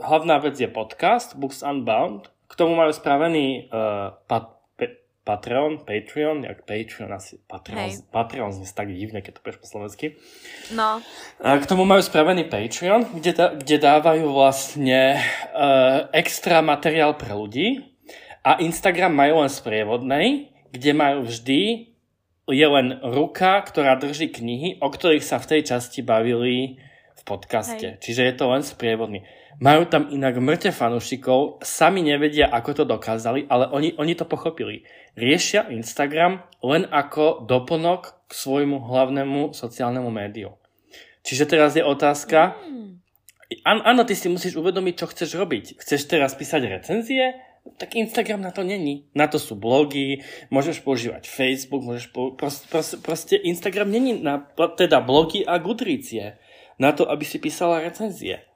hlavná vec je podcast Books Unbound, k tomu majú spravený uh, Patreon, Patreon, jak Patreon asi, Patreon, Hej. Patreon znie tak divne, keď to povieš po slovensky. No. A k tomu majú spravený Patreon, kde, da, kde dávajú vlastne uh, extra materiál pre ľudí a Instagram majú len sprievodnej, kde majú vždy je len ruka, ktorá drží knihy, o ktorých sa v tej časti bavili v podcaste. Hej. Čiže je to len sprievodný. Majú tam inak mŕte fanúšikov, sami nevedia, ako to dokázali, ale oni, oni to pochopili. Riešia Instagram len ako doplnok k svojmu hlavnému sociálnemu médiu. Čiže teraz je otázka, mm. áno, ty si musíš uvedomiť, čo chceš robiť. Chceš teraz písať recenzie tak Instagram na to není. Na to sú blogy, môžeš používať Facebook, môžeš pou... proste, proste, proste Instagram není na teda blogy a Goodreads na to, aby si písala recenzie.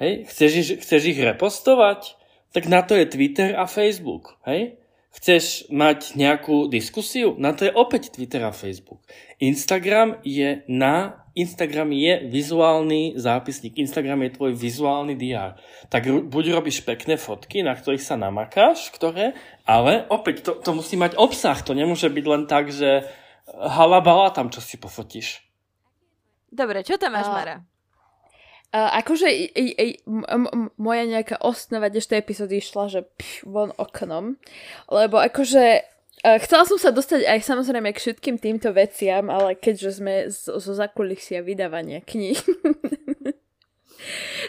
Hej? Chceš, ich, chceš ich repostovať? Tak na to je Twitter a Facebook. Hej? Chceš mať nejakú diskusiu? Na to je opäť Twitter a Facebook. Instagram je na... Instagram je vizuálny zápisník. Instagram je tvoj vizuálny diár. Tak buď robíš pekné fotky, na ktorých sa namakáš, ktoré, ale opäť to, to musí mať obsah. To nemôže byť len tak, že halabala tam, čo si pofotíš. Dobre, čo tam máš, Mara? Uh, akože i, i, m- moja nejaká osnova dnešnej epizódy išla, že pš, von oknom, lebo akože uh, chcela som sa dostať aj samozrejme k všetkým týmto veciam, ale keďže sme zo, zo zakulisia vydávania kníh,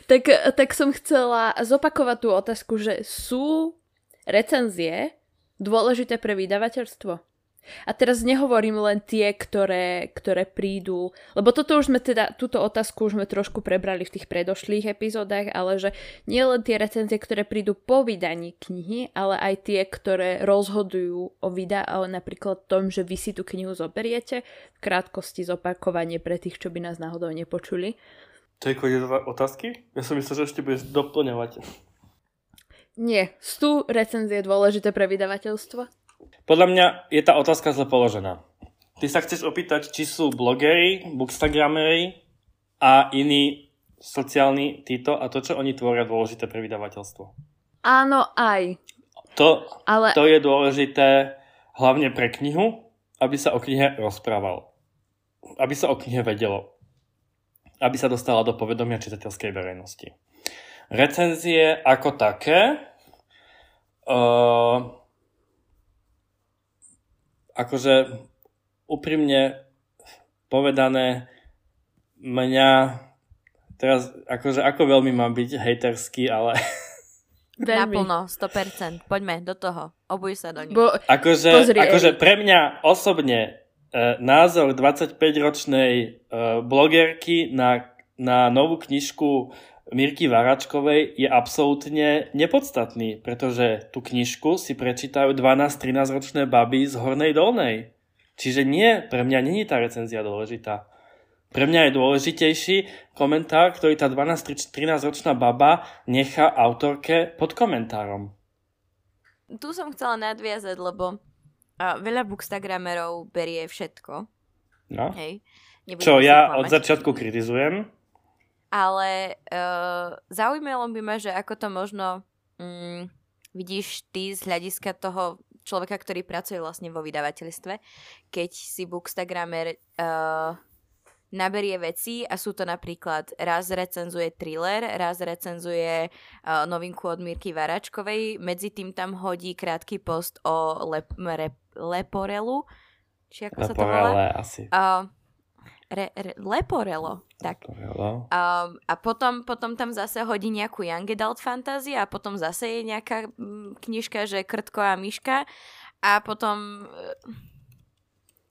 tak, tak som chcela zopakovať tú otázku, že sú recenzie dôležité pre vydavateľstvo? A teraz nehovorím len tie, ktoré, ktoré prídu, lebo toto už sme teda, túto otázku už sme trošku prebrali v tých predošlých epizódach, ale že nie len tie recenzie, ktoré prídu po vydaní knihy, ale aj tie, ktoré rozhodujú o vydá, ale napríklad tom, že vy si tú knihu zoberiete, v krátkosti zopakovanie pre tých, čo by nás náhodou nepočuli. To je koniec otázky? Ja som myslel, že ešte budeš doplňovať. Nie, sú recenzie dôležité pre vydavateľstvo? Podľa mňa je tá otázka zle položená. Ty sa chceš opýtať, či sú blogery, bookstagramery a iní sociálni títo a to, čo oni tvoria dôležité pre vydavateľstvo. Áno, aj. To, Ale... to je dôležité hlavne pre knihu, aby sa o knihe rozprával. Aby sa o knihe vedelo. Aby sa dostala do povedomia čitateľskej verejnosti. Recenzie ako také uh, akože úprimne povedané, mňa teraz, akože ako veľmi mám byť hejterský, ale... Naplno, 100%. Poďme do toho. Obuj sa do nich. Bo, akože, pozri, akože pre mňa osobne e, názor 25-ročnej e, blogerky na, na novú knižku Mirky Varačkovej je absolútne nepodstatný, pretože tú knižku si prečítajú 12-13 ročné baby z Hornej Dolnej. Čiže nie, pre mňa není tá recenzia dôležitá. Pre mňa je dôležitejší komentár, ktorý tá 12-13 ročná baba nechá autorke pod komentárom. Tu som chcela nadviazať, lebo a veľa bookstagramerov berie všetko. No. Hej. Čo ja od začiatku kritizujem ale uh, zaujímalo by ma, že ako to možno um, vidíš ty z hľadiska toho človeka, ktorý pracuje vlastne vo vydavateľstve, keď si bookstagramer uh, naberie veci a sú to napríklad raz recenzuje thriller, raz recenzuje uh, novinku od Mirky Varačkovej, medzi tým tam hodí krátky post o lep, rep, Leporelu, či ako Leporele, sa to volá? asi. Uh, re, re, Leporelo. Tak. Leporelo. Um, a potom, potom tam zase hodí nejakú Young Adult fantasy a potom zase je nejaká mm, knižka, že Krtko a Myška a potom...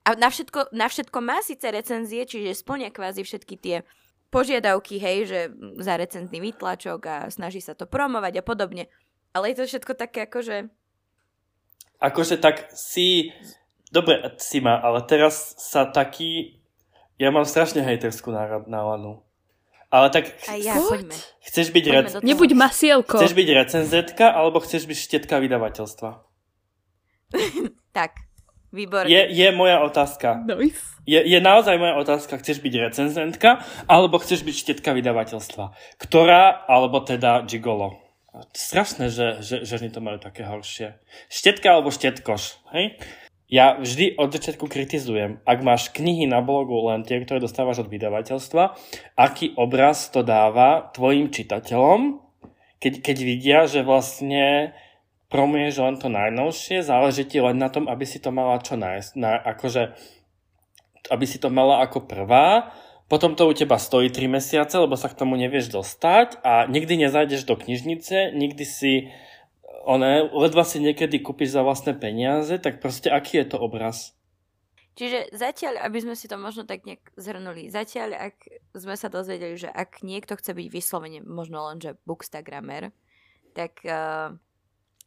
A na všetko, na všetko má síce recenzie, čiže splňa kvázi všetky tie požiadavky, hej, že za recenzný výtlačok a snaží sa to promovať a podobne. Ale je to všetko také akože... Akože tak si... Dobre, si ma, ale teraz sa taký ja mám strašne hejterskú náladu. Ale tak... A ja, poďme. Chceš byť... Rec... Nebuď masielko. Chceš byť recenzetka, alebo chceš byť štetka vydavateľstva? tak, výborne. Je, je moja otázka. Nice. Je, je naozaj moja otázka, chceš byť recenzentka, alebo chceš byť štetka vydavateľstva? Ktorá, alebo teda gigolo? Strašné, že, že, že to majú také horšie. Štetka alebo štetkoš, hej? Ja vždy od začiatku kritizujem, ak máš knihy na blogu len tie, ktoré dostávaš od vydavateľstva, aký obraz to dáva tvojim čitateľom, keď, keď vidia, že vlastne promuješ len to najnovšie, záleží ti len na tom, aby si to mala čo nájsť, na, akože, aby si to mala ako prvá, potom to u teba stojí 3 mesiace, lebo sa k tomu nevieš dostať a nikdy nezajdeš do knižnice, nikdy si one, ledva si niekedy kúpiš za vlastné peniaze, tak proste aký je to obraz? Čiže zatiaľ, aby sme si to možno tak nejak zhrnuli, zatiaľ, ak sme sa dozvedeli, že ak niekto chce byť vyslovene možno len, že bookstagramer, tak uh,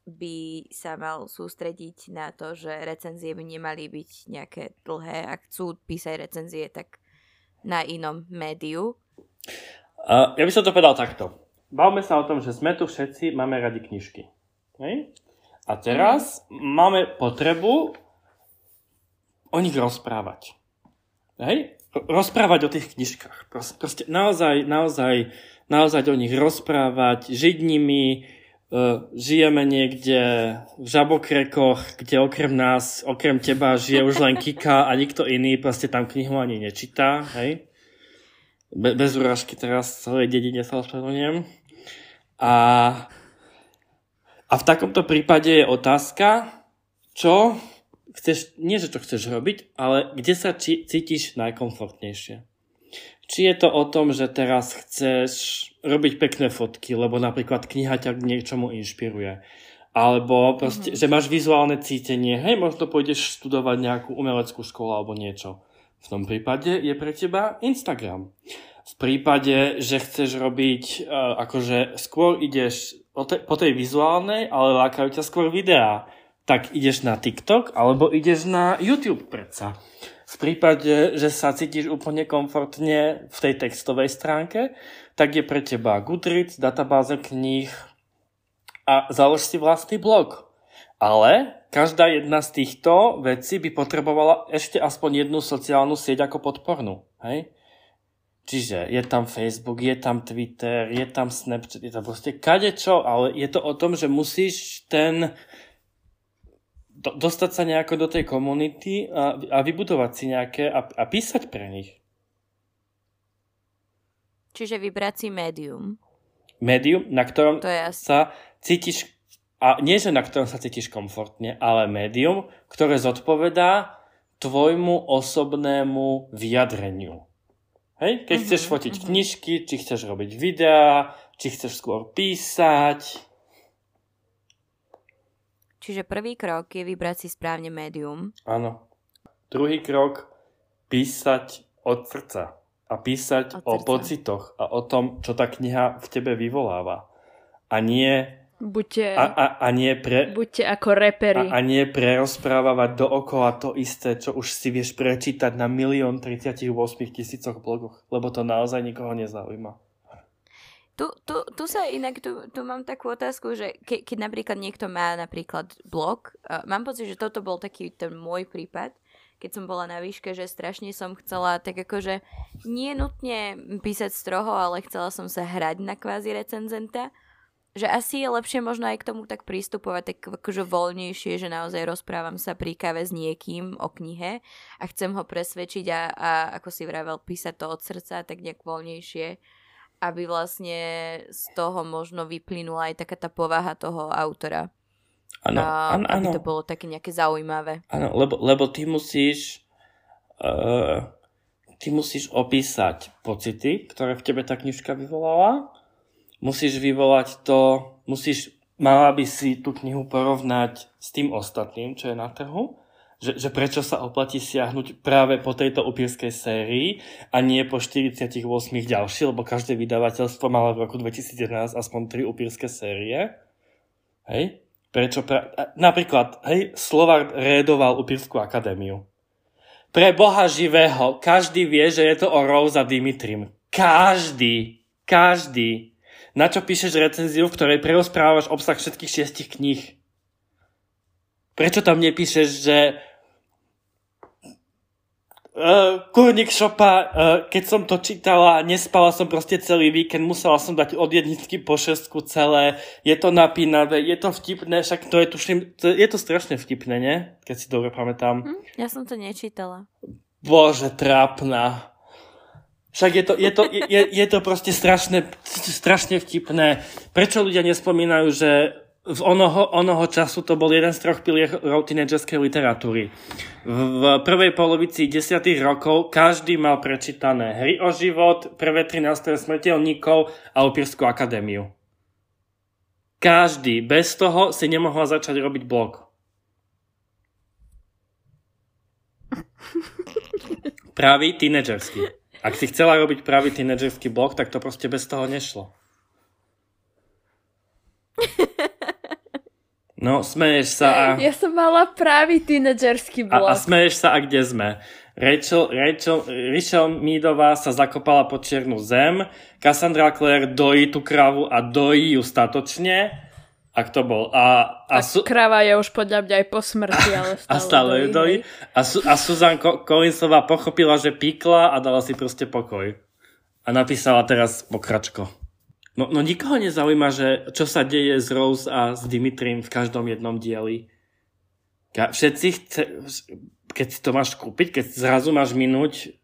by sa mal sústrediť na to, že recenzie by nemali byť nejaké dlhé. Ak chcú písať recenzie, tak na inom médiu. Uh, ja by som to povedal takto. Bavme sa o tom, že sme tu všetci, máme radi knižky. Hej? A teraz máme potrebu o nich rozprávať. Hej? Rozprávať o tých knižkách. Proste, proste naozaj, naozaj, naozaj o nich rozprávať, žiť nimi, Uh, žijeme niekde v žabokrekoch, kde okrem nás, okrem teba žije už len Kika a nikto iný proste tam knihu ani nečítá, hej? Be- bez urážky teraz celej dedine sa ospravedlňujem. A, a v takomto prípade je otázka, čo chceš, nie že čo chceš robiť, ale kde sa či, cítiš najkomfortnejšie. Či je to o tom, že teraz chceš robiť pekné fotky, lebo napríklad kniha ťa k niečomu inšpiruje. Alebo proste, mm-hmm. že máš vizuálne cítenie, hej, možno pôjdeš študovať nejakú umeleckú školu alebo niečo. V tom prípade je pre teba Instagram. V prípade, že chceš robiť, uh, akože skôr ideš te, po tej vizuálnej, ale lákajú ťa skôr videá, tak ideš na TikTok alebo ideš na YouTube predsa. V prípade, že sa cítiš úplne komfortne v tej textovej stránke, tak je pre teba Goodreads, databáza kníh a založ si vlastný blog. Ale každá jedna z týchto vecí by potrebovala ešte aspoň jednu sociálnu sieť ako podpornú. Hej? Čiže je tam Facebook, je tam Twitter, je tam Snapchat, je tam proste kadečo, ale je to o tom, že musíš ten do, dostať sa nejako do tej komunity a, a vybudovať si nejaké a, a písať pre nich. Čiže vybrať si médium. Médium, na ktorom to je sa cítiš, a nie že na ktorom sa cítiš komfortne, ale médium, ktoré zodpovedá tvojmu osobnému vyjadreniu. Hej? Keď mm-hmm, chceš fotiť mm-hmm. knižky, či chceš robiť videá, či chceš skôr písať, Čiže prvý krok je vybrať si správne médium. Áno. Druhý krok písať od srdca. A písať od o srdca. pocitoch a o tom, čo tá kniha v tebe vyvoláva. A nie Buďte, a, a, a nie pre, buďte ako repery. A, a nie prerozprávať dookola to isté, čo už si vieš prečítať na milión 38 tisícoch blogoch, lebo to naozaj nikoho nezaujíma. Tu, tu, tu sa inak, tu, tu mám takú otázku, že ke, keď napríklad niekto má napríklad blog, uh, mám pocit, že toto bol taký ten môj prípad, keď som bola na výške, že strašne som chcela tak akože nie nutne písať stroho, ale chcela som sa hrať na kvázi recenzenta, že asi je lepšie možno aj k tomu tak prístupovať tak akože voľnejšie, že naozaj rozprávam sa pri káve s niekým o knihe a chcem ho presvedčiť a, a ako si vravel, písať to od srdca tak nejak voľnejšie aby vlastne z toho možno vyplynula aj taká tá povaha toho autora. Ano, ano, aby to bolo také nejaké zaujímavé. Áno, lebo, lebo ty musíš uh, ty musíš opísať pocity, ktoré v tebe tá knižka vyvolala. Musíš vyvolať to, musíš, mala by si tú knihu porovnať s tým ostatným, čo je na trhu že, že prečo sa oplatí siahnuť práve po tejto upírskej sérii a nie po 48 ďalší, lebo každé vydavateľstvo malo v roku 2011 aspoň 3 upírske série. Hej? Prečo? Pra... Napríklad, hej, Slovak rédoval upírskú akadémiu. Pre Boha živého, každý vie, že je to o Rose a Dimitrim. Každý. Každý. Na čo píšeš recenziu, v ktorej prerozprávaš obsah všetkých šiestich kníh? Prečo tam nepíšeš, že Uh, kurník šopa, uh, keď som to čítala, nespala som proste celý víkend, musela som dať od jedničky po šestku celé, je to napínavé, je to vtipné, však to je tuším, to, je to strašne vtipné, nie? Keď si dobre pamätám. Hm, ja som to nečítala. Bože, trápna. Však je to, je to, je, je to proste strašne, strašne vtipné. Prečo ľudia nespomínajú, že v onoho, onoho času to bol jeden z troch pilierov tínedžerskej literatúry. V prvej polovici desiatých rokov každý mal prečítané Hry o život, prvé tri nástroje smrteľníkov a Opírskú akadémiu. Každý. Bez toho si nemohla začať robiť blog. Pravý tínedžerský. Ak si chcela robiť pravý tínedžerský blog, tak to proste bez toho nešlo. No, smeješ sa a... Ja som mala právý tínedžerský A, blog. a smeješ sa a kde sme? Rachel, Rachel, Rachel Meadová sa zakopala pod čiernu zem, Cassandra Clare dojí tú kravu a dojí ju statočne. A kto bol? A, a, su, krava je už podľa mňa aj po smrti, ale stále, a stále ju dojí. A, su, a Susan Co- Collinsová pochopila, že pikla a dala si proste pokoj. A napísala teraz pokračko. No, no nikoho nezaujíma, že čo sa deje s Rose a s Dimitrim v každom jednom dieli. Všetci chce, keď si to máš kúpiť, keď zrazu máš minúť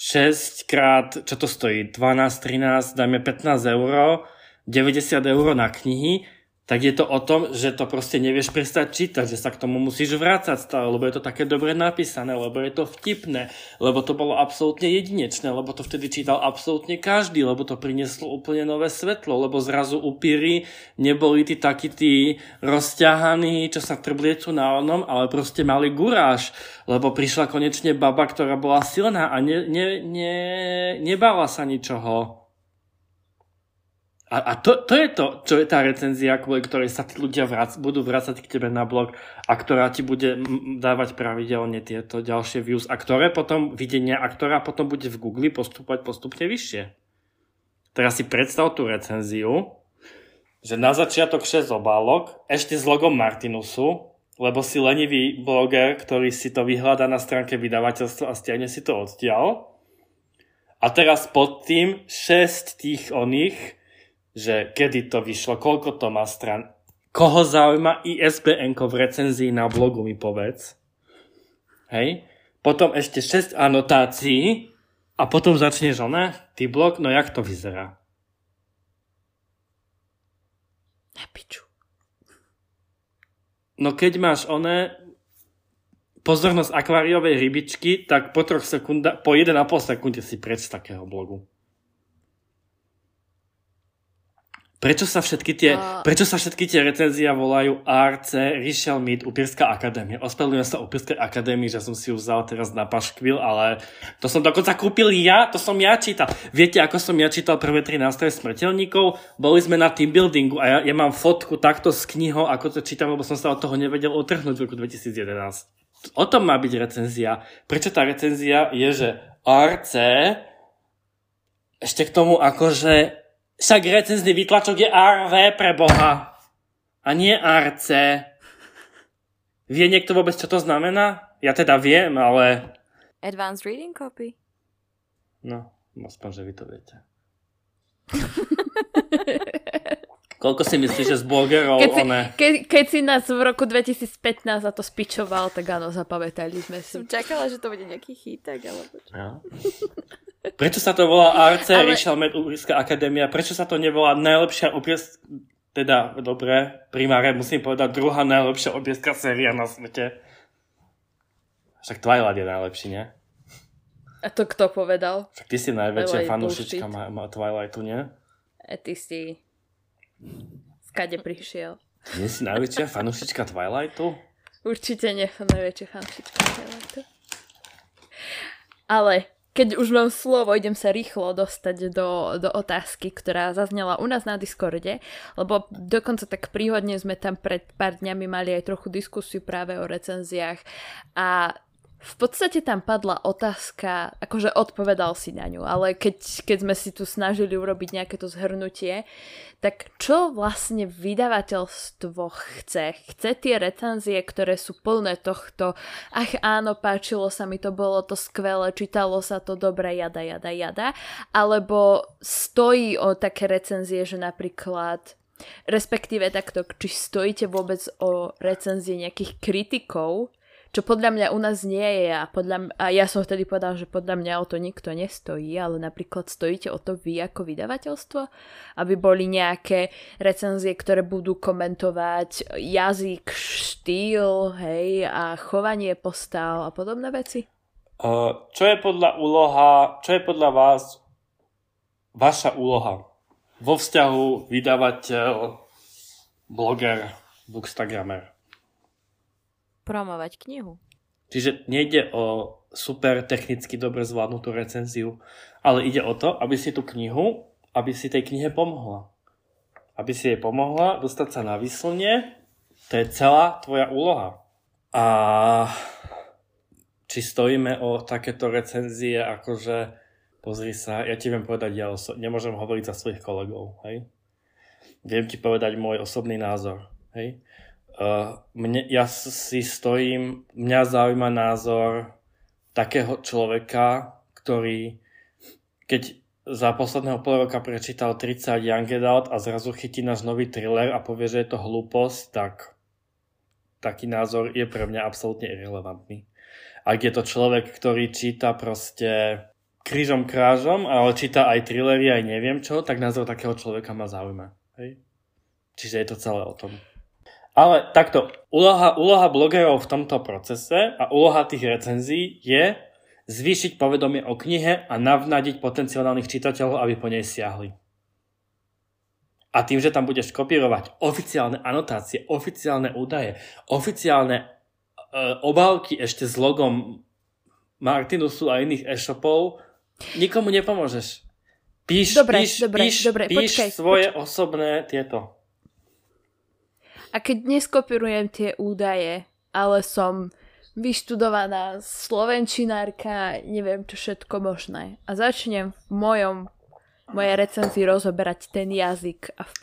6 krát, čo to stojí, 12, 13, dajme 15 eur, 90 eur na knihy, tak je to o tom, že to proste nevieš prestať čítať, že sa k tomu musíš vrácať stále, lebo je to také dobre napísané, lebo je to vtipné, lebo to bolo absolútne jedinečné, lebo to vtedy čítal absolútne každý, lebo to prinieslo úplne nové svetlo, lebo zrazu upíry neboli tí takí tí rozťahaní, čo sa trbliecú na onom, ale proste mali guráž, lebo prišla konečne baba, ktorá bola silná a ne, ne, ne, nebala sa ničoho. A, a to, to je to, čo je tá recenzia, kvôli ktorej sa tí ľudia vrac, budú vracať k tebe na blog a ktorá ti bude dávať pravidelne tieto ďalšie views a ktoré potom videnia a ktorá potom bude v Google postupovať postupne vyššie. Teraz si predstav tú recenziu, že na začiatok 6 obálok, ešte s logom Martinusu, lebo si lenivý bloger, ktorý si to vyhľadá na stránke vydavateľstva a stiahne si to odtiaľ. A teraz pod tým 6 tých oných že kedy to vyšlo, koľko to má stran. Koho zaujíma ISBN v recenzii na blogu mi povedz. Hej. Potom ešte 6 anotácií a potom začneš ona, ty blog, no jak to vyzerá? Na piču. No keď máš one pozornosť akváriovej rybičky, tak po troch sekunda, po 1,5 sekunde si preč takého blogu. Prečo sa všetky tie, A- prečo sa všetky tie recenzia volajú ARC, Richel Mead, Upierská akadémia? Ospravedlňujem sa Upierskej akadémii, že som si ju vzal teraz na paškvil, ale to som dokonca kúpil ja, to som ja čítal. Viete, ako som ja čítal prvé tri nástroje smrteľníkov? Boli sme na team buildingu a ja, ja mám fotku takto s knihou, ako to čítam, lebo som sa od toho nevedel otrhnúť v roku 2011. O tom má byť recenzia. Prečo tá recenzia je, že ARC ešte k tomu akože však recenzný výtlačok je RV pre Boha. A nie RC. Vie niekto vôbec, čo to znamená? Ja teda viem, ale... Advanced reading copy. No, aspoň, že vy to viete. Koľko si myslíš, že z blogerov Keď si, one... ke, keď si nás v roku 2015 za to spičoval, tak áno, zapamätali sme si. Som čakala, že to bude nejaký chyták, čo. Ja. Prečo sa to volá ARC, Ale- Med Uberská akadémia? Prečo sa to nevolá najlepšia opies... Teda, dobre, primáre musím povedať, druhá najlepšia obieska séria na svete. Však Twilight je najlepší, nie? A to kto povedal? Však ty si najväčšia fanúšička ma, ma Twilightu, nie? E, ty si... Skade prišiel? Nie si najväčšia fanúšička Twilightu? Určite nie som najväčšia fančička Twilightu. Ale keď už mám slovo, idem sa rýchlo dostať do, do otázky, ktorá zaznela u nás na Discorde, lebo dokonca tak príhodne sme tam pred pár dňami mali aj trochu diskusiu práve o recenziách a v podstate tam padla otázka, akože odpovedal si na ňu, ale keď, keď sme si tu snažili urobiť nejaké to zhrnutie, tak čo vlastne vydavateľstvo chce? Chce tie recenzie, ktoré sú plné tohto, ach áno, páčilo sa mi to, bolo to skvelé, čítalo sa to dobre, jada, jada, jada, alebo stojí o také recenzie, že napríklad respektíve takto, či stojíte vôbec o recenzie nejakých kritikov, čo podľa mňa u nás nie je a, podľa, a ja som vtedy povedal, že podľa mňa o to nikto nestojí, ale napríklad stojíte o to vy ako vydavateľstvo, aby boli nejaké recenzie, ktoré budú komentovať jazyk, štýl, hej, a chovanie postav a podobné veci. Čo je podľa úloha, čo je podľa vás vaša úloha vo vzťahu vydavateľ, bloger, bookstagramer? Promovať knihu. Čiže nejde o super technicky dobre zvládnutú recenziu, ale ide o to, aby si tú knihu, aby si tej knihe pomohla. Aby si jej pomohla dostať sa na výslne To je celá tvoja úloha. A či stojíme o takéto recenzie, akože pozri sa, ja ti viem povedať, ja oso- nemôžem hovoriť za svojich kolegov, hej? Viem ti povedať môj osobný názor, hej? Uh, mne, ja si stojím, mňa zaujíma názor takého človeka, ktorý keď za posledného pol roka prečítal 30 Young Adult a zrazu chytí náš nový thriller a povie, že je to hlúposť, tak taký názor je pre mňa absolútne irrelevantný. Ak je to človek, ktorý číta proste krížom krážom, ale číta aj thrillery, aj neviem čo, tak názor takého človeka ma zaujíma. Hej? Čiže je to celé o tom. Ale takto, úloha, úloha blogerov v tomto procese a úloha tých recenzií je zvýšiť povedomie o knihe a navnadiť potenciálnych čitateľov, aby po nej siahli. A tým, že tam budeš kopírovať oficiálne anotácie, oficiálne údaje, oficiálne e, obálky ešte s logom Martinusu a iných e-shopov, nikomu nepomôžeš. Píš, dobre, píš, dobre, píš, dobre, píš počkaj, svoje počkaj. osobné tieto. A keď neskopírujem tie údaje, ale som vyštudovaná slovenčinárka, neviem čo všetko možné. A začnem v mojom, mojej recenzii rozoberať ten jazyk a v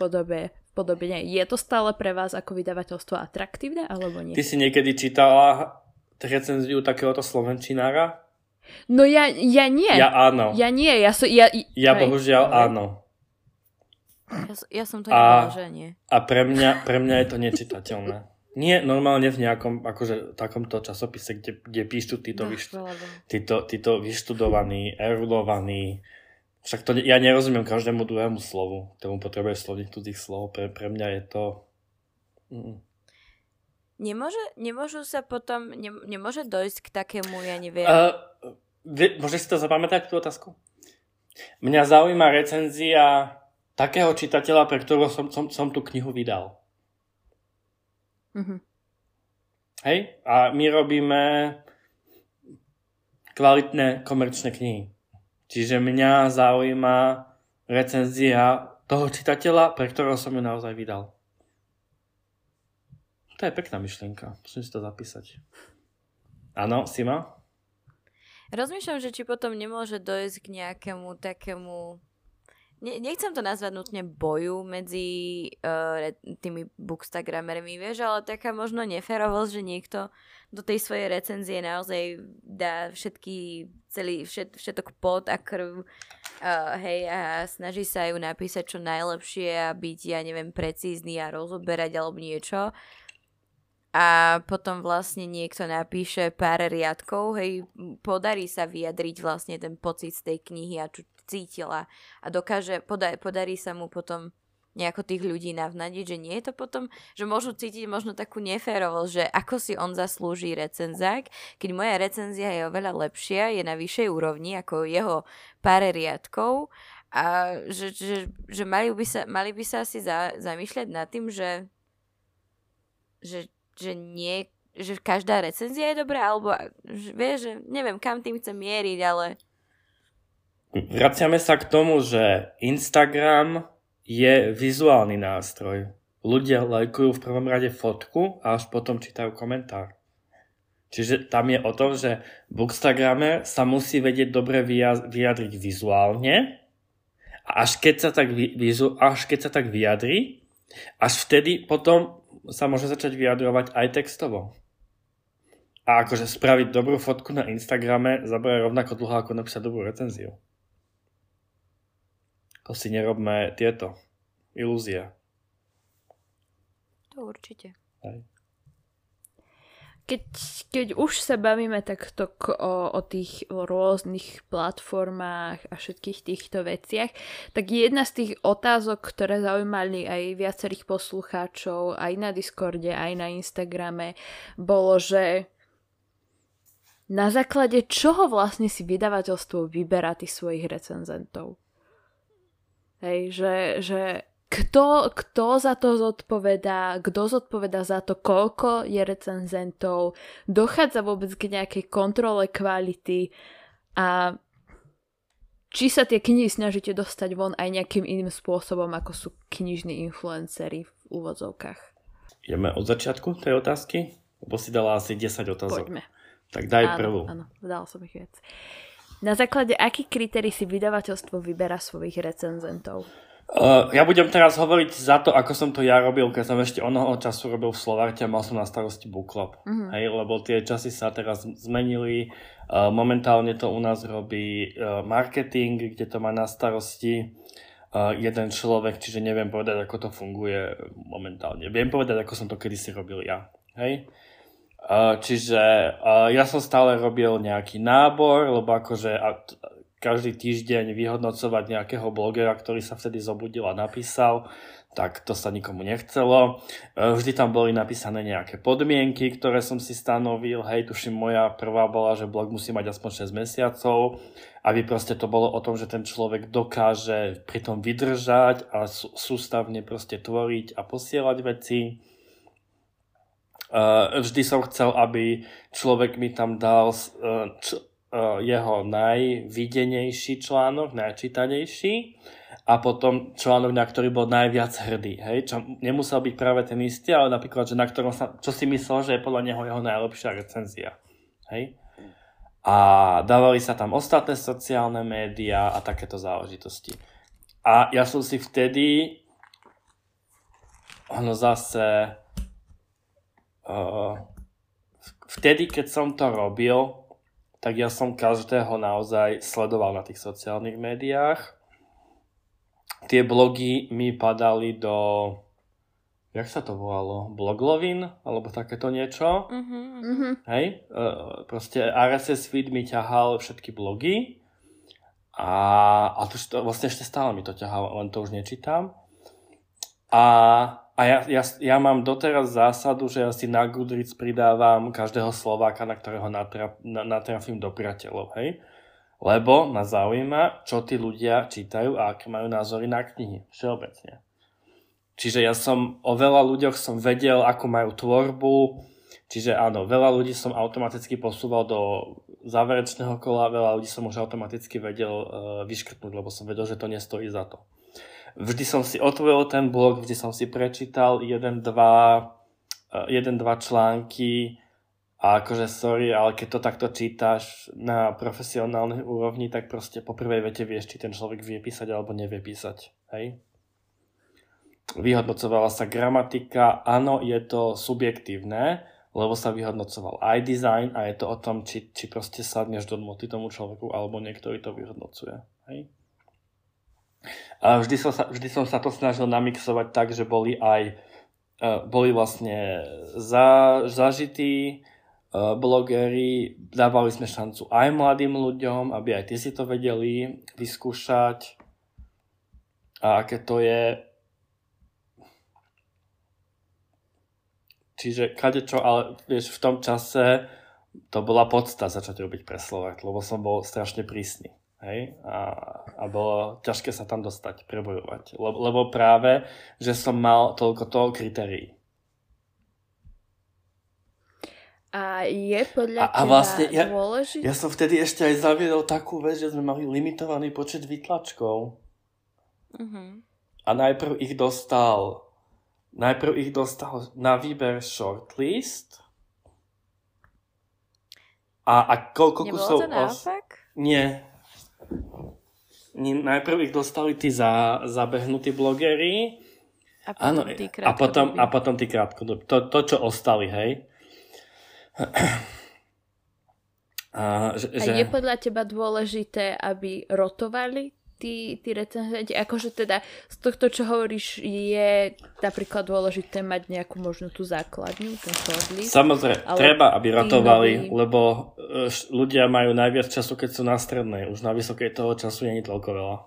podobe, nie. Je to stále pre vás ako vydavateľstvo atraktívne, alebo nie? Ty si niekedy čítala recenziu takéhoto slovenčinára? No ja, ja nie. Ja áno. Ja nie, ja som... Ja, Ja hej, bohužiaľ áno. Ja, ja som to A- že nie. A pre mňa, pre mňa je to nečitateľné. Nie normálne v nejakom akože, takomto časopise, kde, kde píšu títo, No, vyšt, chvála Bohu. títo, títo vyštudovaní, erudovaní. Však to, ja nerozumiem každému druhému slovu. Tomu potrebuje slovník cudzích slov. Pre, pre mňa je to... Mm. Nemôže, nemôžu sa potom, ne, nemôže dojsť k takému, ja neviem, Uh, vie, môžeš si to zapamätať, tú otázku? Mňa zaujíma recenzia takého čitateľa, pre ktorého som, som, som tú knihu vydal. Mhm. Hej? A my robíme kvalitné komerčné knihy. Čiže mňa zaujíma recenzia toho čitateľa, pre ktorého som ju naozaj vydal. To je pekná myšlienka. Musím si to zapísať. Áno, Sima? Rozmýšľam, že či potom nemôže dojsť k nejakému takému... Ne, nechcem to nazvať nutne boju medzi uh, tými bookstagramermi, vieš, ale taká možno neférovosť, že niekto do tej svojej recenzie naozaj dá všetky, celý, všet, všetok pot a krv uh, hej, a snaží sa ju napísať čo najlepšie a byť, ja neviem, precízny a rozoberať alebo niečo. A potom vlastne niekto napíše pár riadkov, hej, podarí sa vyjadriť vlastne ten pocit z tej knihy a čo cítila a dokáže, poda- podarí sa mu potom nejako tých ľudí navnadiť, že nie je to potom, že môžu cítiť možno takú neférovosť, že ako si on zaslúži recenzák, keď moja recenzia je oveľa lepšia, je na vyššej úrovni ako jeho pár riadkov a že, že, že mali, by sa, mali by sa asi za, zamýšľať nad tým, že, že že nie, že každá recenzia je dobrá, alebo že, vieš, že neviem, kam tým chcem mieriť, ale Vraciame sa k tomu, že Instagram je vizuálny nástroj. Ľudia lajkujú v prvom rade fotku a až potom čítajú komentár. Čiže tam je o tom, že Bookstagramer sa musí vedieť dobre vyja- vyjadriť vizuálne a až keď sa tak, vizu- až keď sa tak vyjadri, až vtedy potom sa môže začať vyjadrovať aj textovo. A akože spraviť dobrú fotku na Instagrame zabere rovnako dlho ako napísať dobrú recenziu. To si nerobme tieto ilúzie. to určite. Hej. Keď, keď už sa bavíme takto k, o, o tých rôznych platformách a všetkých týchto veciach, tak jedna z tých otázok, ktoré zaujímali aj viacerých poslucháčov, aj na Discorde, aj na Instagrame, bolo, že na základe čoho vlastne si vydavateľstvo vyberá tých svojich recenzentov? Hej, že, že kto, kto za to zodpovedá, kto zodpovedá za to, koľko je recenzentov, dochádza vôbec k nejakej kontrole kvality a či sa tie knihy snažíte dostať von aj nejakým iným spôsobom, ako sú knižní influencery v úvodzovkách. Ideme od začiatku tej otázky? Lebo si dala asi 10 otázok. Poďme. Tak daj áno, prvú. Áno, dala som ich viac. Na základe akých kritérií si vydavateľstvo vyberá svojich recenzentov? Uh, ja budem teraz hovoriť za to, ako som to ja robil, keď som ešte onoho času robil v Slovarte a mal som na starosti book club. Mm-hmm. Hej, lebo tie časy sa teraz zmenili. Uh, momentálne to u nás robí uh, marketing, kde to má na starosti uh, jeden človek, čiže neviem povedať, ako to funguje momentálne. Viem povedať, ako som to kedysi robil ja. Hej? Čiže ja som stále robil nejaký nábor, lebo akože každý týždeň vyhodnocovať nejakého blogera, ktorý sa vtedy zobudil a napísal, tak to sa nikomu nechcelo. E, vždy tam boli napísané nejaké podmienky, ktoré som si stanovil. Hej, tuším, moja prvá bola, že blog musí mať aspoň 6 mesiacov, aby proste to bolo o tom, že ten človek dokáže pri tom vydržať a sústavne proste tvoriť a posielať veci. E, vždy som chcel, aby človek mi tam dal e, jeho najvidenejší článok, najčítanejší a potom článok, na ktorý bol najviac hrdý. Hej? Čo nemusel byť práve ten istý, ale napríklad, že na ktorom sa, čo si myslel, že je podľa neho jeho najlepšia recenzia. Hej? A dávali sa tam ostatné sociálne médiá a takéto záležitosti. A ja som si vtedy ono zase vtedy, keď som to robil, tak ja som každého naozaj sledoval na tých sociálnych médiách. Tie blogy mi padali do, jak sa to volalo, bloglovin, alebo takéto niečo. Uh-huh, Hej, uh, proste RSS feed mi ťahal všetky blogy a, a to, to vlastne ešte stále mi to ťahalo, len to už nečítam. A a ja, ja, ja mám doteraz zásadu, že ja si na Goodreads pridávam každého Slováka, na ktorého natraf, na, natrafím do priateľov, hej? Lebo ma zaujíma, čo tí ľudia čítajú a aké majú názory na knihy, všeobecne. Čiže ja som o veľa ľuďoch som vedel, ako majú tvorbu, čiže áno, veľa ľudí som automaticky posúval do záverečného kola, veľa ľudí som už automaticky vedel uh, vyškrtnúť, lebo som vedel, že to nestojí za to. Vždy som si otvoril ten blog, vždy som si prečítal jeden, dva, eh, jeden, dva články a akože sorry, ale keď to takto čítaš na profesionálnej úrovni, tak proste po prvej vete vieš, či ten človek vie písať alebo nevie písať. Hej? Vyhodnocovala sa gramatika, áno, je to subjektívne, lebo sa vyhodnocoval aj design a je to o tom, či, či proste sadneš do moty tomu človeku alebo niektorý to vyhodnocuje. Hej? A vždy som sa, vždy som sa to snažil namixovať tak, že boli aj uh, boli vlastne za, zažití uh, blogery, dávali sme šancu aj mladým ľuďom, aby aj tí si to vedeli vyskúšať a aké to je. Čiže kadečo, ale vieš, v tom čase to bola podsta začať robiť pre Slovak, lebo som bol strašne prísny. Hej? A, a bolo ťažké sa tam dostať, prebojovať. Lebo, lebo práve, že som mal toľko toho kritérií. A je podľa a, a vlastne ja, dôležité? Ja som vtedy ešte aj zaviedol takú vec, že sme mali limitovaný počet vytlačkov. Uh-huh. A najprv ich dostal najprv ich dostal na výber shortlist. A, a koľko Nebolo kusov... to naopak? Nie, najprv ich dostali tí za, zabehnutí blogery. A potom Áno, tí a potom, a potom tí krátkodobí. To, to, čo ostali, hej. A, že, a je podľa teba dôležité, aby rotovali tí, tí recenzenti, akože teda z tohto, čo hovoríš, je napríklad dôležité mať nejakú možno tú základňu, ten shortlist. Samozrejme, treba, aby rotovali, noví... lebo uh, ľudia majú najviac času, keď sú na strednej. Už na vysokej toho času je toľko veľa.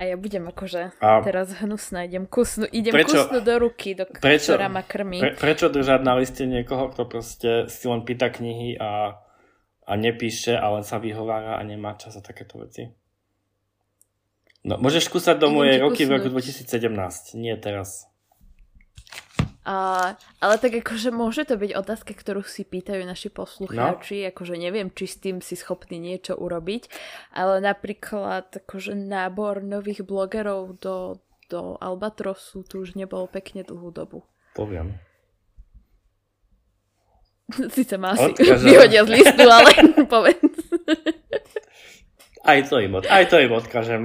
A ja budem akože a... teraz hnusná, idem kusnú, idem prečo, kusnú do ruky, do, prečo, ktorá ma krmí. Pre, prečo držať na liste niekoho, kto proste si len pýta knihy a a nepíše a len sa vyhovára a nemá čas a takéto veci. No, môžeš skúsať do mojej roky v roku 2017, nie teraz. A, ale tak akože môže to byť otázka, ktorú si pýtajú naši poslucháči, no. akože neviem, či s tým si schopný niečo urobiť, ale napríklad akože nábor nových blogerov do do Albatrosu, tu už nebol pekne dlhú dobu. Poviem. Sice ma asi Odkažem. vyhodia z listu, ale povedz. Aj to im, od, aj to im odkažem.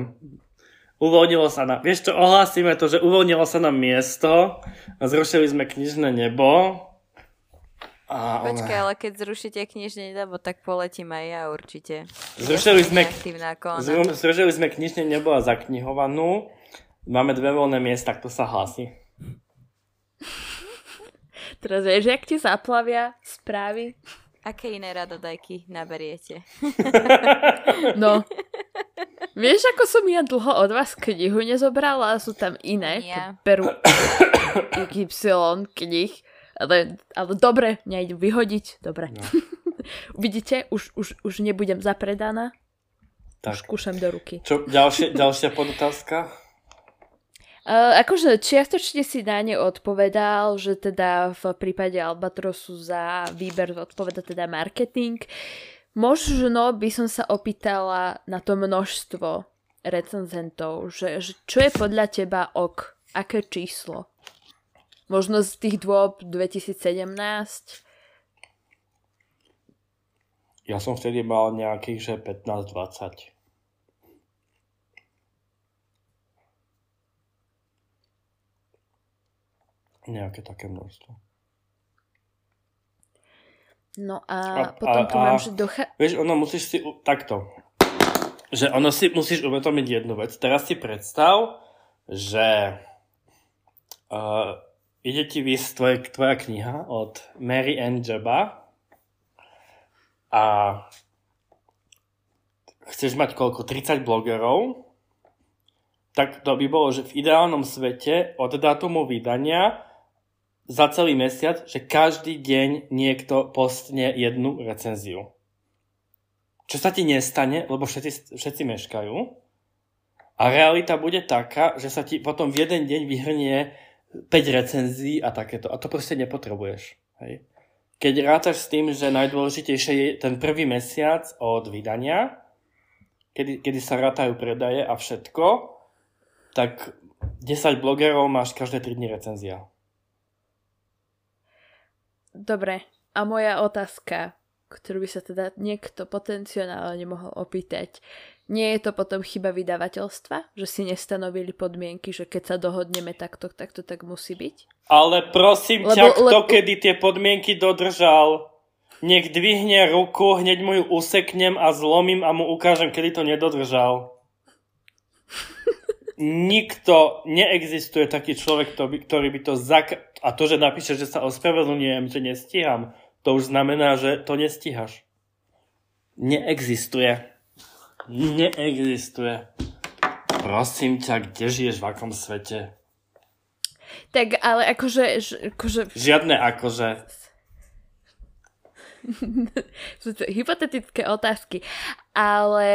Uvoľnilo sa nám, vieš čo, ohlásime to, že uvoľnilo sa nám miesto a zrušili sme knižné nebo. A Počkaj, ale keď zrušíte knižne nebo, tak poletím aj ja určite. Zrušili sme-. Zru- Zrušili sme knižné nebo a zaknihovanú. Máme dve voľné miesta, kto sa hlási. Teraz vieš, jak ti zaplavia správy? Aké iné radodajky naberiete? No. Vieš, ako som ja dlho od vás knihu nezobrala a sú tam iné. Ja. Peru XY knih. Ale, ale dobre, nejdu vyhodiť. Dobre. No. Vidíte, už, už, už nebudem zapredaná. Tak. Už kúšam do ruky. Čo, ďalšie, ďalšia podotázka? Uh, akože čiastočne si na ne odpovedal, že teda v prípade Albatrosu za výber odpoveda teda marketing. Možno by som sa opýtala na to množstvo recenzentov, že, že čo je podľa teba ok? Aké číslo? Možno z tých dôb 2017? Ja som vtedy mal nejakých, že 15-20. Nejaké také množstvo. No a, A- potom a- tu mám, a- že docha- Vieš, ono musíš si... Takto. Že ono si musíš uvedomiť jednu vec. Teraz si predstav, že uh, ide ti vysť tvoje, tvoja kniha od Mary Ann Jabba a chceš mať koľko? 30 blogerov? Tak to by bolo, že v ideálnom svete od dátumu vydania za celý mesiac, že každý deň niekto postne jednu recenziu. Čo sa ti nestane, lebo všetci, všetci meškajú. A realita bude taká, že sa ti potom v jeden deň vyhrnie 5 recenzií a takéto. A to proste nepotrebuješ. Hej. Keď rátaš s tým, že najdôležitejšie je ten prvý mesiac od vydania, kedy, kedy sa rátajú predaje a všetko, tak 10 blogerov máš každé 3 dni recenzia. Dobre, a moja otázka, ktorú by sa teda niekto potenciálne mohol opýtať. Nie je to potom chyba vydavateľstva, že si nestanovili podmienky, že keď sa dohodneme takto, takto, tak musí byť? Ale prosím Lebo- ťa, kto lebo- kedy tie podmienky dodržal? Nech dvihne ruku, hneď mu ju useknem a zlomím a mu ukážem, kedy to nedodržal. Nikto, neexistuje taký človek, ktorý by to zak... A to, že napíše, že sa ospravedlňujem, že nestíham, to už znamená, že to nestíhaš. Neexistuje. Neexistuje. Prosím ťa, kde žiješ, v akom svete? Tak ale akože, že- akože Žiadne akože. hypotetické otázky. Ale,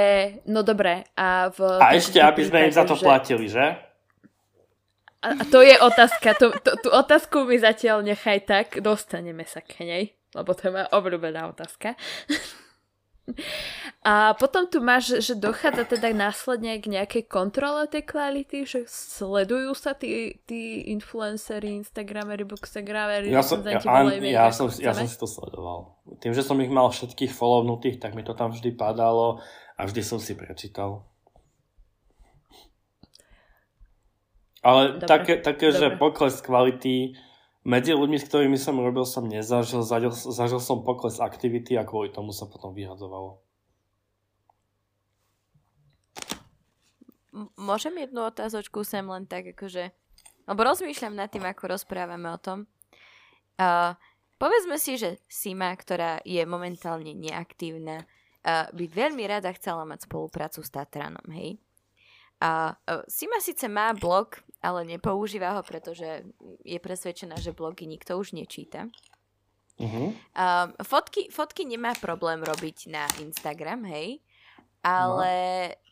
no dobre. A, v A ešte, aby sme im za to že- platili, že? A, to je otázka. To, to, tú otázku mi zatiaľ nechaj tak. Dostaneme sa k nej. Lebo to je moja obľúbená otázka. A potom tu máš, že dochádza teda následne k nejakej kontrole tej kvality, že sledujú sa tí, tí influenceri, instagramery, bookstagramery, Ja som, ja, volejme ja, som, ja som si to sledoval. Tým, že som ich mal všetkých follownutých, tak mi to tam vždy padalo a vždy som si prečítal. Ale Dobre, také, také že dobre. pokles kvality medzi ľuďmi, s ktorými som robil, som nezažil. Zažil, zažil som pokles aktivity a kvôli tomu sa potom vyhadzovalo. Môžem jednu otázočku sem len tak, akože... Lebo rozmýšľam nad tým, ako rozprávame o tom. Uh, povedzme si, že Sima, ktorá je momentálne neaktívna, uh, by veľmi rada chcela mať spoluprácu s Tatranom, hej? A uh, Sima síce má blog, ale nepoužíva ho, pretože je presvedčená, že blogy nikto už nečíta. Uh-huh. Um, fotky, fotky nemá problém robiť na Instagram, hej? Ale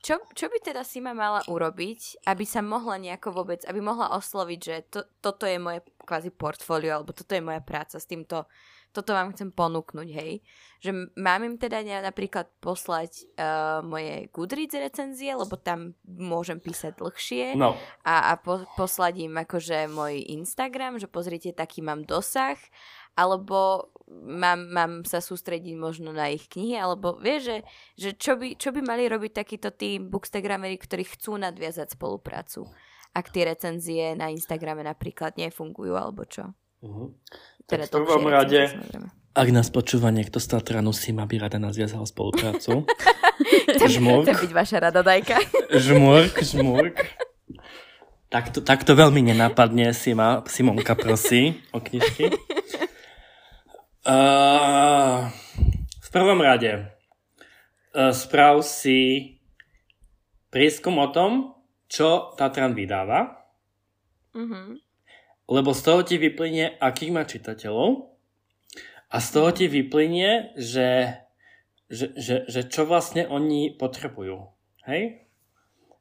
čo, čo by teda Sima mala urobiť, aby sa mohla nejako vôbec, aby mohla osloviť, že to, toto je moje kvázi portfólio, alebo toto je moja práca s týmto, toto vám chcem ponúknuť, hej. Že mám im teda napríklad poslať uh, moje Goodreads recenzie, lebo tam môžem písať dlhšie. No. A, a po, poslať im akože môj Instagram, že pozrite, taký mám dosah. Alebo mám, mám sa sústrediť možno na ich knihy, alebo vieš, že, že čo, by, čo by mali robiť takíto tí bookstagramery, ktorí chcú nadviazať spoluprácu ak tie recenzie na Instagrame napríklad nefungujú, alebo čo. Uh-huh. Teda tak v prvom rade, ak nás počúva niekto z Tatranu, si ma by rada nazviazal spoluprácu. žmurk. Chce byť vaša radodajka. žmurk, žmurk. Takto, takto veľmi nenápadne si ma Simonka prosí o knižky. Uh, v prvom rade uh, sprav si prieskum o tom, čo Tatran vydáva. Mm-hmm. Lebo z toho ti vyplynie, akých má čitateľov. A z toho ti vyplynie, že, že, že, že čo vlastne oni potrebujú. Hej?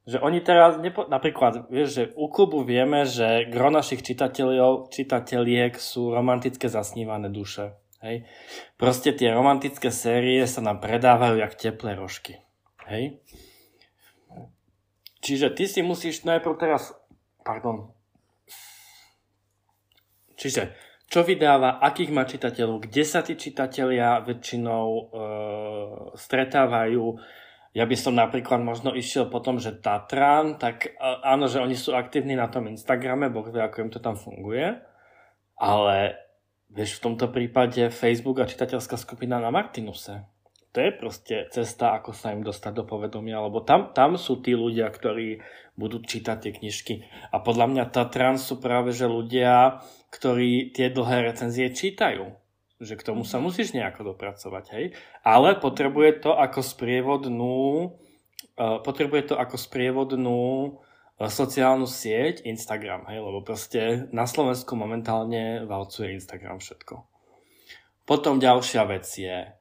Že oni teraz, nepo... napríklad, vieš, že u klubu vieme, že gro našich čitateľov, čitateľiek sú romantické zasnívané duše. Hej? Proste tie romantické série sa nám predávajú jak teplé rožky. Hej? Čiže ty si musíš najprv teraz... Pardon. Čiže čo vydáva, akých má čitateľov, kde sa tí čitatelia väčšinou e, stretávajú. Ja by som napríklad možno išiel po tom, že Tatran, tak e, áno, že oni sú aktívni na tom Instagrame, boh vie, ako im to tam funguje, ale vieš, v tomto prípade Facebook a čitateľská skupina na Martinuse to je proste cesta, ako sa im dostať do povedomia, lebo tam, tam sú tí ľudia, ktorí budú čítať tie knižky. A podľa mňa Tatran sú práve že ľudia, ktorí tie dlhé recenzie čítajú. Že k tomu sa musíš nejako dopracovať, hej. Ale potrebuje to ako sprievodnú uh, potrebuje to ako sprievodnú uh, sociálnu sieť Instagram, hej, lebo proste na Slovensku momentálne valcuje Instagram všetko. Potom ďalšia vec je,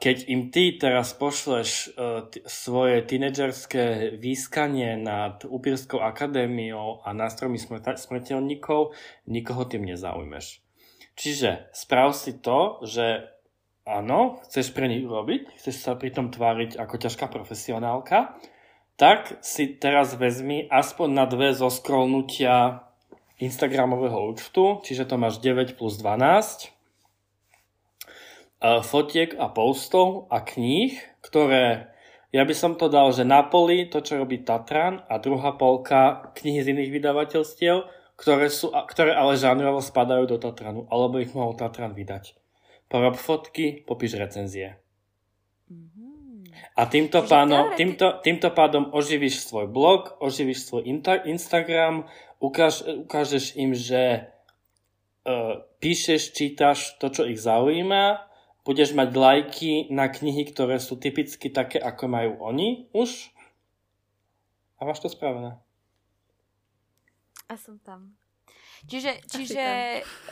keď im ty teraz pošleš t- svoje tínedžerské výskanie nad Upírskou akadémiou a nástrojmi smrteľníkov, nikoho tým nezaujmeš. Čiže sprav si to, že áno, chceš pre nich urobiť, chceš sa pritom tváriť ako ťažká profesionálka, tak si teraz vezmi aspoň na dve zo scrollnutia Instagramového účtu, čiže to máš 9 plus 12, fotiek a postov a kníh, ktoré, ja by som to dal, že na poli to, čo robí Tatran a druhá polka knihy z iných vydavateľstiev, ktoré, sú, ktoré ale žánrovo spadajú do Tatranu, alebo ich mohol Tatran vydať. Porob fotky, popíš recenzie. A týmto, páno, týmto, týmto pádom oživíš svoj blog, oživíš svoj Instagram, ukáž, ukážeš im, že uh, píšeš, čítaš to, čo ich zaujíma budeš mať lajky na knihy, ktoré sú typicky také, ako majú oni už a máš to spravené. A som tam. Čiže, čiže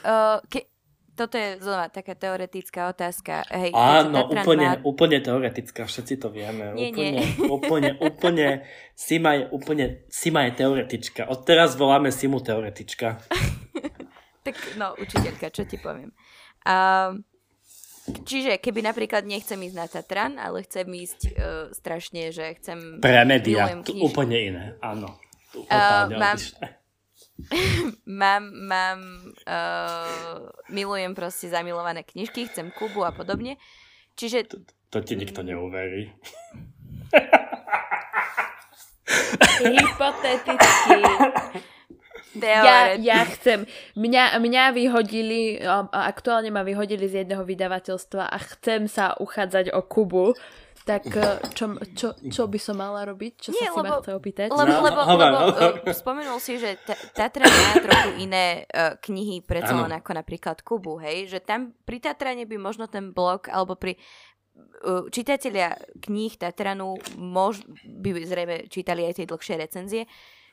uh, ke, toto je znova taká teoretická otázka. Hej, Áno, úplne, má... úplne teoretická, všetci to vieme. Nie, úplne, nie. úplne, úplne, Sima je úplne, Sima je teoretička. Odteraz voláme Simu teoretička. tak no, učiteľka, čo ti poviem. Um, Čiže keby napríklad nechcem ísť na Tatran, ale chcem ísť uh, strašne, že chcem... Pre médiá, to úplne iné, áno. Uh, mám, mám, mám uh, milujem proste zamilované knižky, chcem Kubu a podobne. Čiže... To, to ti nikto neuverí. Hypoteticky. Ja, ja chcem. Mňa, mňa vyhodili, aktuálne ma vyhodili z jedného vydavateľstva a chcem sa uchádzať o Kubu. Tak e, čo, čo, čo by som mala robiť? Čo Nie, sa si lebo, ma chce opýtať? Lebo, no, lebo, lebo, lebo uh, spomenul si, že Tatra má trochu iné uh, knihy predsa len ako napríklad Kubu, hej? Že tam pri Tatrane by možno ten blog, alebo pri uh, čitatelia kníh Tatranu mož, by zrejme čítali aj tie dlhšie recenzie,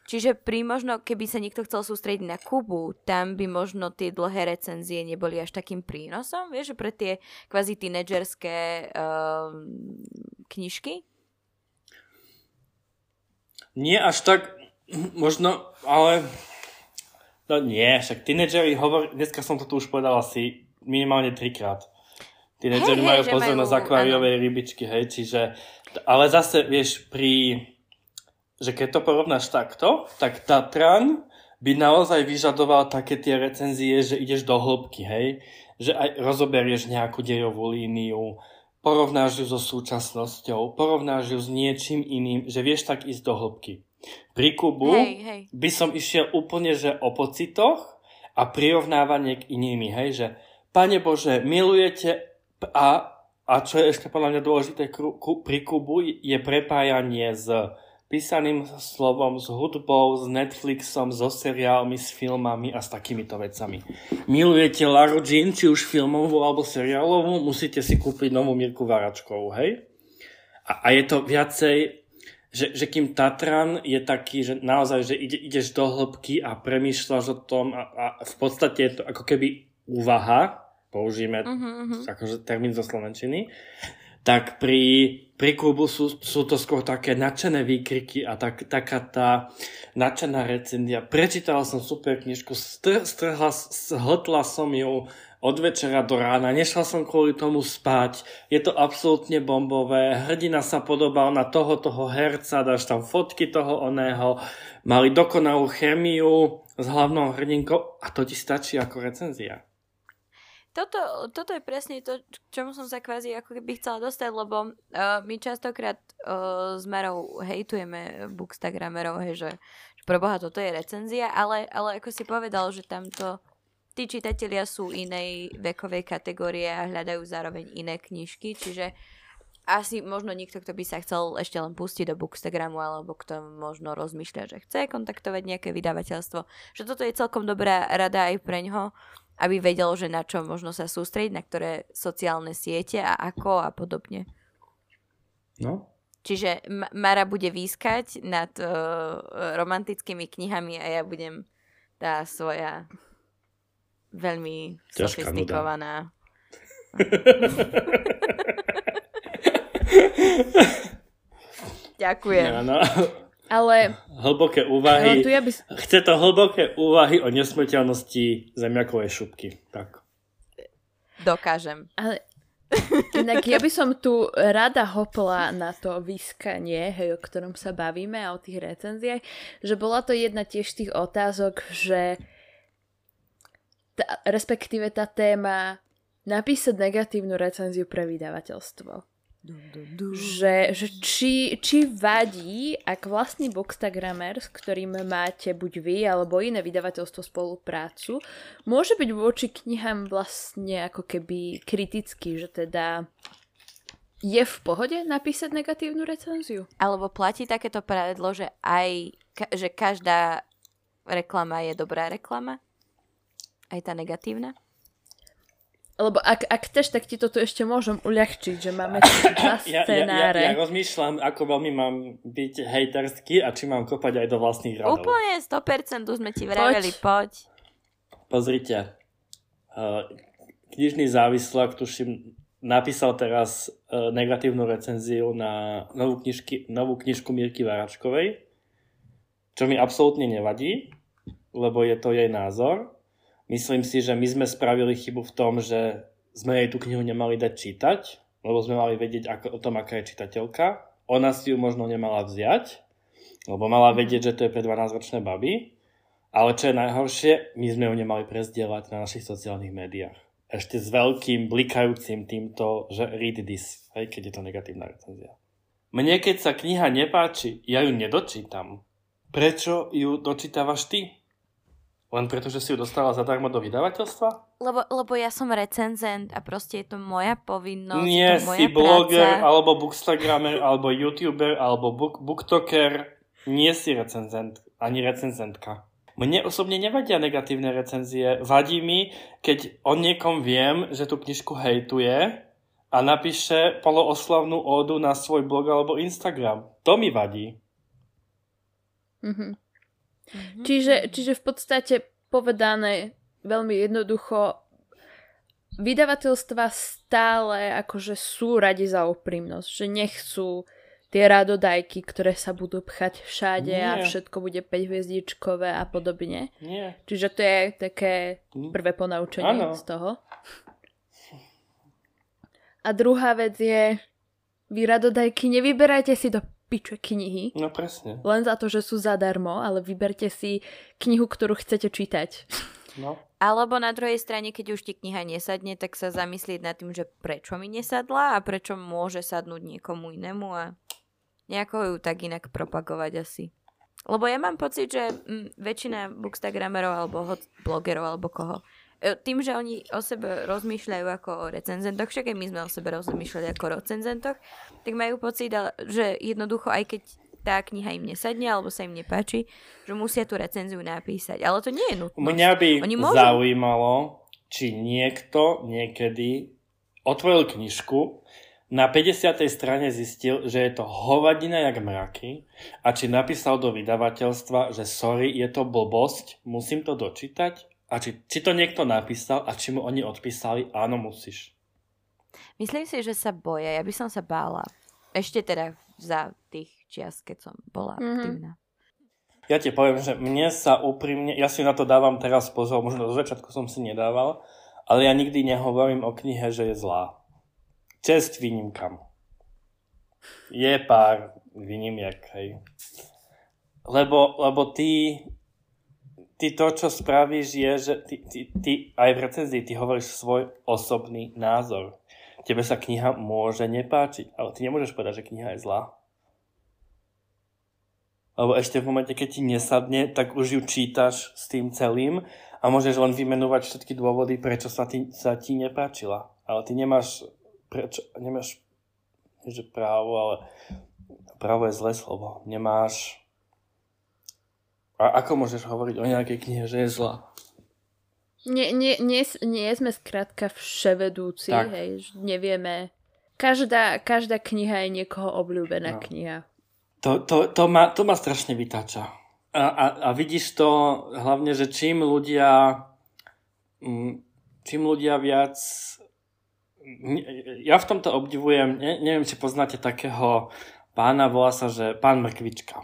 Čiže pri možno, keby sa niekto chcel sústrediť na Kubu, tam by možno tie dlhé recenzie neboli až takým prínosom, vieš, pre tie kvazi tínedžerské uh, knižky? Nie až tak, možno, ale no nie, však tínedžeri hovor, dneska som to tu už povedal asi minimálne trikrát. Tínedžeri hej, majú že pozornosť majú- rybičky, hej, čiže... Ale zase, vieš, pri... Že keď to porovnáš takto, tak Tatran by naozaj vyžadoval také tie recenzie, že ideš do hĺbky, hej? Že aj rozoberieš nejakú dejovú líniu, porovnáš ju so súčasnosťou, porovnáš ju s niečím iným, že vieš tak ísť do hĺbky. Pri Kubu Hej, hej. by som išiel úplne, že o pocitoch a prirovnávanie k inými, hej, že Pane Bože, milujete a, a čo je ešte podľa mňa dôležité pri Kubu, je prepájanie s písaným slovom, s hudbou, s Netflixom, so seriálmi, s filmami a s takýmito vecami. Milujete Laru Jean, či už filmovú alebo seriálovú, musíte si kúpiť novú Mirku Varačkovú, hej? A, a je to viacej, že, že kým Tatran je taký, že naozaj, že ide, ideš do hĺbky a premýšľaš o tom a, a v podstate je to ako keby úvaha, použijeme Mhm, mhm. akože termín zo Slovenčiny, tak pri, pri klubu sú, sú to skôr také nadšené výkriky a tak, taká tá nadšená recenzia. Prečítal som super knižku, str, strhla, zhltla som ju od večera do rána, nešla som kvôli tomu spať, je to absolútne bombové, hrdina sa podobal na toho, toho herca, dáš tam fotky toho oného, mali dokonalú chemiu s hlavnou hrdinkou. A to ti stačí ako recenzia. Toto, toto je presne to, k čomu som sa kvázi ako keby chcela dostať, lebo uh, my častokrát uh, s Merou hejtujeme bookstagramerov, hej, že, že pre Boha toto je recenzia, ale, ale ako si povedal, že tamto tí čitatelia sú inej vekovej kategórie a hľadajú zároveň iné knižky, čiže asi možno niekto, kto by sa chcel ešte len pustiť do Bookstagramu, alebo kto možno rozmýšľa, že chce kontaktovať nejaké vydavateľstvo, že toto je celkom dobrá rada aj pre ňoho, aby vedel, že na čo možno sa sústrediť, na ktoré sociálne siete a ako a podobne. No, Čiže Ma- Mara bude výskať nad uh, romantickými knihami a ja budem tá svoja veľmi Ťažká sofistikovaná. Ďakujem. Áno. Ale Hlboké no, úvahy. tu ja by... Chce to hlboké úvahy o nesmrteľnosti zemiakovej šupky. Tak. Dokážem. Ale inak ja by som tu rada hopla na to vyskanie, hej, o ktorom sa bavíme a o tých recenziách, že bola to jedna tiež z tých otázok, že tá, respektíve tá téma napísať negatívnu recenziu pre vydavateľstvo. Že, že či, či vadí, ak vlastný bookstagrammer, s ktorým máte buď vy alebo iné vydavateľstvo spoluprácu, môže byť voči knihám vlastne ako keby kritický, že teda je v pohode napísať negatívnu recenziu? Alebo platí takéto pravidlo, že aj ka- že každá reklama je dobrá reklama? Aj tá negatívna? Lebo ak, ak chceš, tak ti toto ešte môžem uľahčiť, že máme tu dva Ja, ja, ja, scenáre. ja rozmýšľam, ako veľmi mám byť hejterský a či mám kopať aj do vlastných radov. Úplne 100% už sme ti vraveli, poď. Pozrite. Uh, knižný závislák, tuším, napísal teraz uh, negatívnu recenziu na novú, knižky, novú knižku Mirky Varačkovej, čo mi absolútne nevadí, lebo je to jej názor. Myslím si, že my sme spravili chybu v tom, že sme jej tú knihu nemali dať čítať, lebo sme mali vedieť ako, o tom, aká je čitateľka. Ona si ju možno nemala vziať, lebo mala vedieť, že to je pre 12-ročné baby. Ale čo je najhoršie, my sme ju nemali prezdieľať na našich sociálnych médiách. Ešte s veľkým blikajúcim týmto, že read this, hej, keď je to negatívna recenzia. Mne keď sa kniha nepáči, ja ju nedočítam. Prečo ju dočítavaš ty? Len preto, že si ju dostala zadarmo do vydavateľstva? Lebo, lebo ja som recenzent a proste je to moja povinnosť, Nie to moja si bloger, práca. alebo bookstagrammer, alebo youtuber, alebo book, booktoker. Nie si recenzent, ani recenzentka. Mne osobne nevadia negatívne recenzie. Vadí mi, keď o niekom viem, že tú knižku hejtuje a napíše polooslavnú ódu na svoj blog alebo Instagram. To mi vadí. Mhm. Mhm. Čiže, čiže v podstate povedané veľmi jednoducho, vydavateľstva stále akože sú radi za úprimnosť, že nechcú tie radodajky, ktoré sa budú pchať všade a Nie. všetko bude 5 hviezdičkové a podobne. Nie. Čiže to je také Hm. prvé ponaučenie Áno. z toho. A druhá vec je, vy radodajky, nevyberajte si do piče knihy. No presne. Len za to, že sú zadarmo, ale vyberte si knihu, ktorú chcete čítať. No. Alebo na druhej strane, keď už ti kniha nesadne, tak sa zamyslieť nad tým, že prečo mi nesadla a prečo môže sadnúť niekomu inému a nejako ju tak inak propagovať asi. Lebo ja mám pocit, že m, väčšina bookstagramerov alebo blogerov alebo koho, tým, že oni o sebe rozmýšľajú ako o recenzentoch, však aj my sme o sebe rozmýšľali ako o recenzentoch, tak majú pocit, že jednoducho aj keď tá kniha im nesadne alebo sa im nepáči, že musia tú recenziu napísať. Ale to nie je nutné. Mňa by Oni môžu... zaujímalo, či niekto niekedy otvoril knižku, na 50. strane zistil, že je to hovadina jak mraky a či napísal do vydavateľstva, že sorry, je to blbosť, musím to dočítať a či, či to niekto napísal a či mu oni odpísali, áno, musíš. Myslím si, že sa boja. Ja by som sa bála. Ešte teda za tých čias, keď som bola mm-hmm. aktívna. Ja ti poviem, že mne sa úprimne, ja si na to dávam teraz pozor, možno do začiatku som si nedával, ale ja nikdy nehovorím o knihe, že je zlá. Čest výnimkam. Je pár výnimiek, hej. Lebo, lebo ty, ty to, čo spravíš, je, že ty, ty, ty aj v recenzii ty hovoríš svoj osobný názor. Tebe sa kniha môže nepáčiť, ale ty nemôžeš povedať, že kniha je zlá. Lebo ešte v momente, keď ti nesadne, tak už ju čítaš s tým celým a môžeš len vymenovať všetky dôvody, prečo sa ti, sa ti nepáčila. Ale ty nemáš, prečo, nemáš že právo, ale právo je zlé slovo. Nemáš... A ako môžeš hovoriť o nejakej knihe, že je zlá? Nie, nie, nie, nie sme skrátka vševedúci, tak. hej, nevieme. Každá, každá kniha je niekoho obľúbená no. kniha. To, to, to, ma, to ma strašne vytáča. A, a, a vidíš to hlavne, že čím ľudia mm, čím ľudia viac ja v tomto obdivujem, ne, neviem, či poznáte takého pána, volá sa, že pán Mrkvička.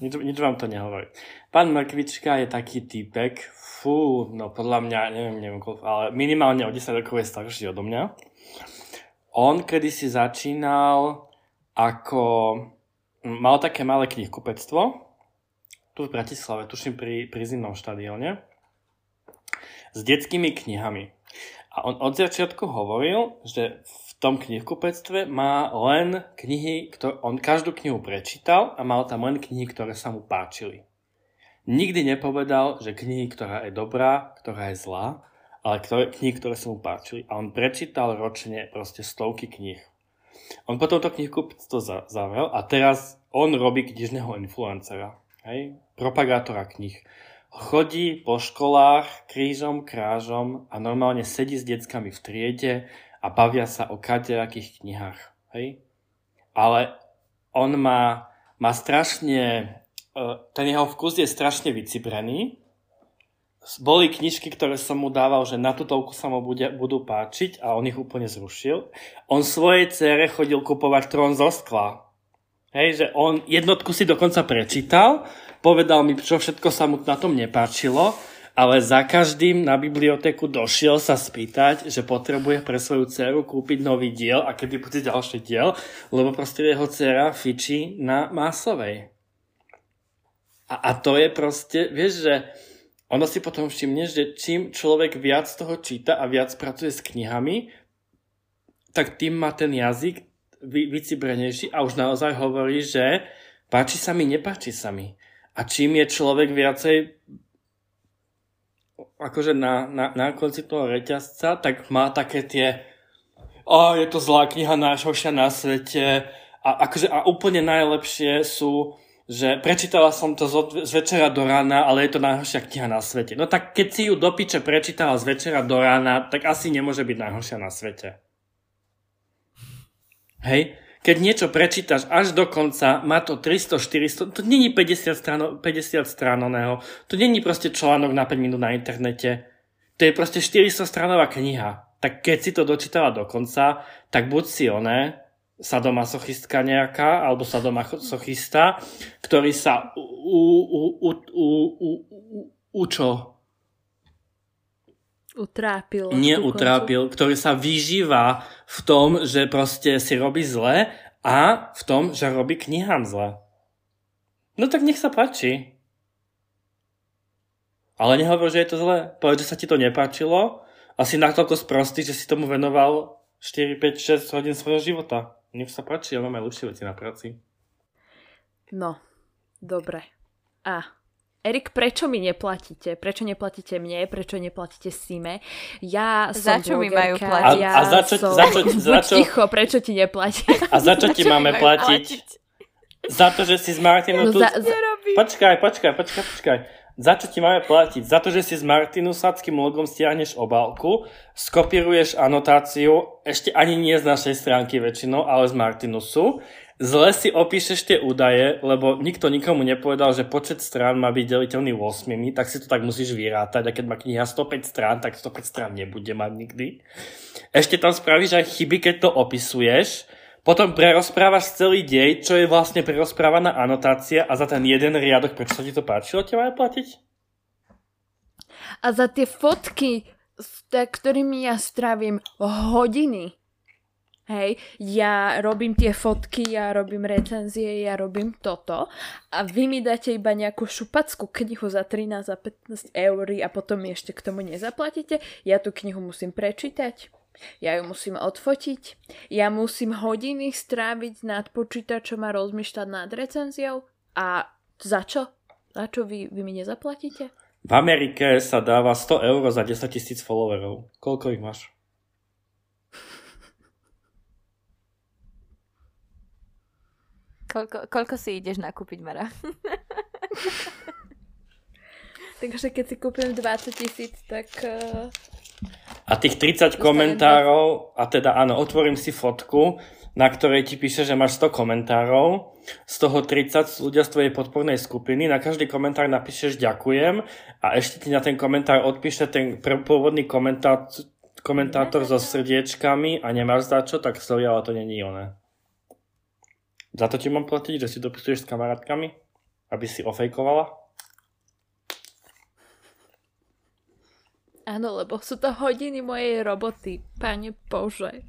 Nič, nič vám to nehovorí. Pán Mrkvička je taký typek, fú, no podľa mňa, neviem, neviem, ale minimálne o 10 rokov je starší odo mňa. On kedysi začínal ako mal také malé knihkupectvo tu v Bratislave, tuším pri, pri zimnom štadióne s detskými knihami. A on od začiatku hovoril, že v tom knihkupectve má len knihy, ktoré, on každú knihu prečítal a mal tam len knihy, ktoré sa mu páčili. Nikdy nepovedal, že knihy, ktorá je dobrá, ktorá je zlá, ale ktoré, knihy, ktoré sa mu páčili. A on prečítal ročne proste stovky kníh. On potom to knihkupectvo zavrel a teraz on robí knižného influencera. Hej? Propagátora knih. Chodí po školách krížom, krážom a normálne sedí s deckami v triede a bavia sa o kadejakých knihách. Hej? Ale on má, má strašne, e, ten jeho vkus je strašne vycibrený boli knižky, ktoré som mu dával, že na tú toľku sa mu bude, budú páčiť a on ich úplne zrušil. On svojej cére chodil kupovať trón zo skla. Hej, že on jednotku si dokonca prečítal, povedal mi, čo všetko sa mu na tom nepáčilo, ale za každým na bibliotéku došiel sa spýtať, že potrebuje pre svoju dceru kúpiť nový diel a kedy bude ďalší diel, lebo proste jeho dcera fičí na masovej. A, a to je proste, vieš, že ono si potom všimne, že čím človek viac toho číta a viac pracuje s knihami, tak tým má ten jazyk vy, vycibrenejší a už naozaj hovorí, že páči sa mi, nepáči sa mi. A čím je človek viacej akože na, na, na konci toho reťazca, tak má také tie o, je to zlá kniha najhoršia na svete a, akože, a úplne najlepšie sú že prečítala som to z večera do rána, ale je to najhoršia kniha na svete. No tak keď si ju do piče prečítala z večera do rána, tak asi nemôže byť najhoršia na svete. Hej? Keď niečo prečítaš až do konca, má to 300-400, to není 50, strano, 50 stránoného, to není proste článok na 5 minút na internete, to je proste 400 stranová kniha. Tak keď si to dočítala do konca, tak buď si oné, sadomasochistka nejaká, alebo sadomasochista, ktorý sa u, u, u, u, u, u, u čo? Utrápil. Neutrápil, ktorý sa vyžíva v tom, že proste si robí zle a v tom, že robí knihám zle. No tak nech sa páči. Ale nehovor, že je to zle. Povedz, že sa ti to nepáčilo a si natoľko sprostý, že si tomu venoval 4, 5, 6 hodín svojho života. Nech sa páči, ja mám aj lepšie veci na práci. No, dobre. A, Erik, prečo mi neplatíte? Prečo neplatíte mne? Prečo neplatíte Sime? Ja som Za čo mi majú platiť? Ja A- a za čo- som... za čo- za čo- ticho, prečo ti neplatí? A za čo ti máme majú platiť? Za to, že si s Martinou No tu... za, za. Počkaj, počkaj, počkaj, počkaj. Za čo ti máme platiť? Za to, že si s Martinusáckým logom stiahneš obálku, skopíruješ anotáciu, ešte ani nie z našej stránky väčšinou, ale z Martinusu. Zle si opíšeš tie údaje, lebo nikto nikomu nepovedal, že počet strán má byť deliteľný 8, tak si to tak musíš vyrátať a keď má kniha 105 strán, tak 105 strán nebude mať nikdy. Ešte tam spravíš aj chyby, keď to opisuješ, potom prerozprávaš celý dej, čo je vlastne prerozprávaná anotácia a za ten jeden riadok, prečo sa ti to páčilo, ti máme platiť? a za tie fotky, s- ktorými ja strávim hodiny. Hej, ja robím tie fotky, ja robím recenzie, ja robím toto a vy mi dáte iba nejakú šupackú knihu za 13 a 15 eur a potom mi ešte k tomu nezaplatíte. Ja tú knihu musím prečítať, ja ju musím odfotiť, ja musím hodiny stráviť nad počítačom a rozmýšľať nad recenziou a za čo? Za čo vy, vy mi nezaplatíte? V Amerike sa dáva 100 eur za 10 tisíc followerov. Koľko ich máš? Koľko, koľko si ideš nakúpiť, Mara? Takže keď si kúpim 20 tisíc, tak... Uh... A tých 30 komentárov, a teda áno, otvorím si fotku, na ktorej ti píše, že máš 100 komentárov, z toho 30 sú ľudia z tvojej podpornej skupiny, na každý komentár napíšeš ďakujem a ešte ti na ten komentár odpíše ten pôvodný komentá- komentátor so srdiečkami a nemáš za čo, tak sorry, ale to není oné. Za to ti mám platiť, že si dopisuješ s kamarátkami? Aby si ofejkovala? Áno, lebo sú to hodiny mojej roboty, pane Bože.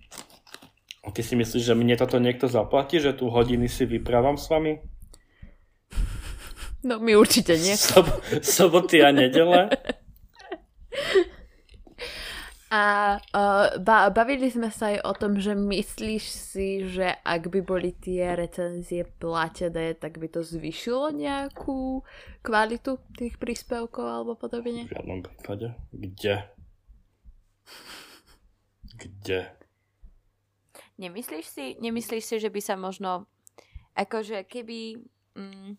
A ty si myslíš, že mne toto niekto zaplatí, že tu hodiny si vyprávam s vami? No my určite nie. Sob- soboty a nedele? A uh, ba- bavili sme sa aj o tom, že myslíš si, že ak by boli tie recenzie platené, tak by to zvyšilo nejakú kvalitu tých príspevkov alebo podobne? V žiadnom prípade. Kde? Kde? Nemyslíš si, nemyslíš si, že by sa možno, akože keby, mm,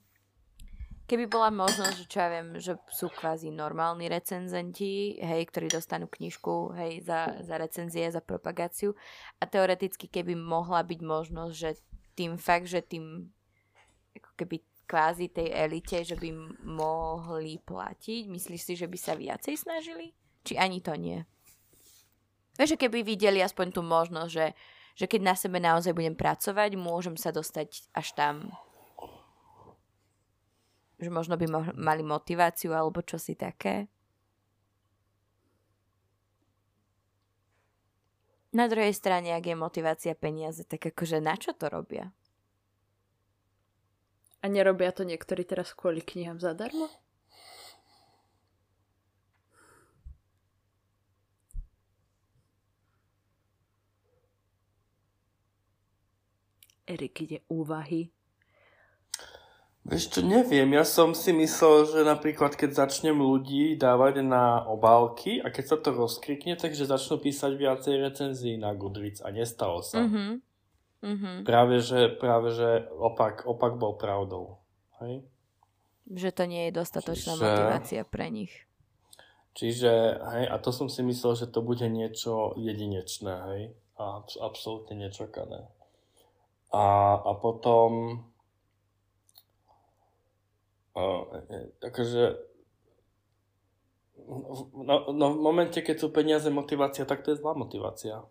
keby bola možnosť, že čo ja viem, že sú kvázi normálni recenzenti, hej, ktorí dostanú knižku, hej, za, za recenzie, za propagáciu a teoreticky keby mohla byť možnosť, že tým fakt, že tým ako keby kvázi tej elite, že by mohli platiť, myslíš si, že by sa viacej snažili? Či ani to nie? Vieš, že keby videli aspoň tú možnosť, že, že keď na sebe naozaj budem pracovať, môžem sa dostať až tam. Že možno by mo- mali motiváciu alebo čosi také. Na druhej strane, ak je motivácia peniaze, tak akože na čo to robia? A nerobia to niektorí teraz kvôli knihám zadarmo? Erik ide úvahy. Vieš čo, neviem, ja som si myslel, že napríklad keď začnem ľudí dávať na obálky a keď sa to rozkrikne, takže začnú písať viacej recenzií na Goodreads a nestalo sa. Mhm. Mhm. Práve, že, práve, že opak, opak bol pravdou. Hej? Že to nie je dostatočná Čiže- motivácia pre nich. Čiže, hej, a to som si myslel, že to bude niečo jedinečné, hej, a abs- absolútne nečakané. A, a potom, o, e, akože, no, no v momente, keď sú peniaze motivácia, tak to je zlá motivácia.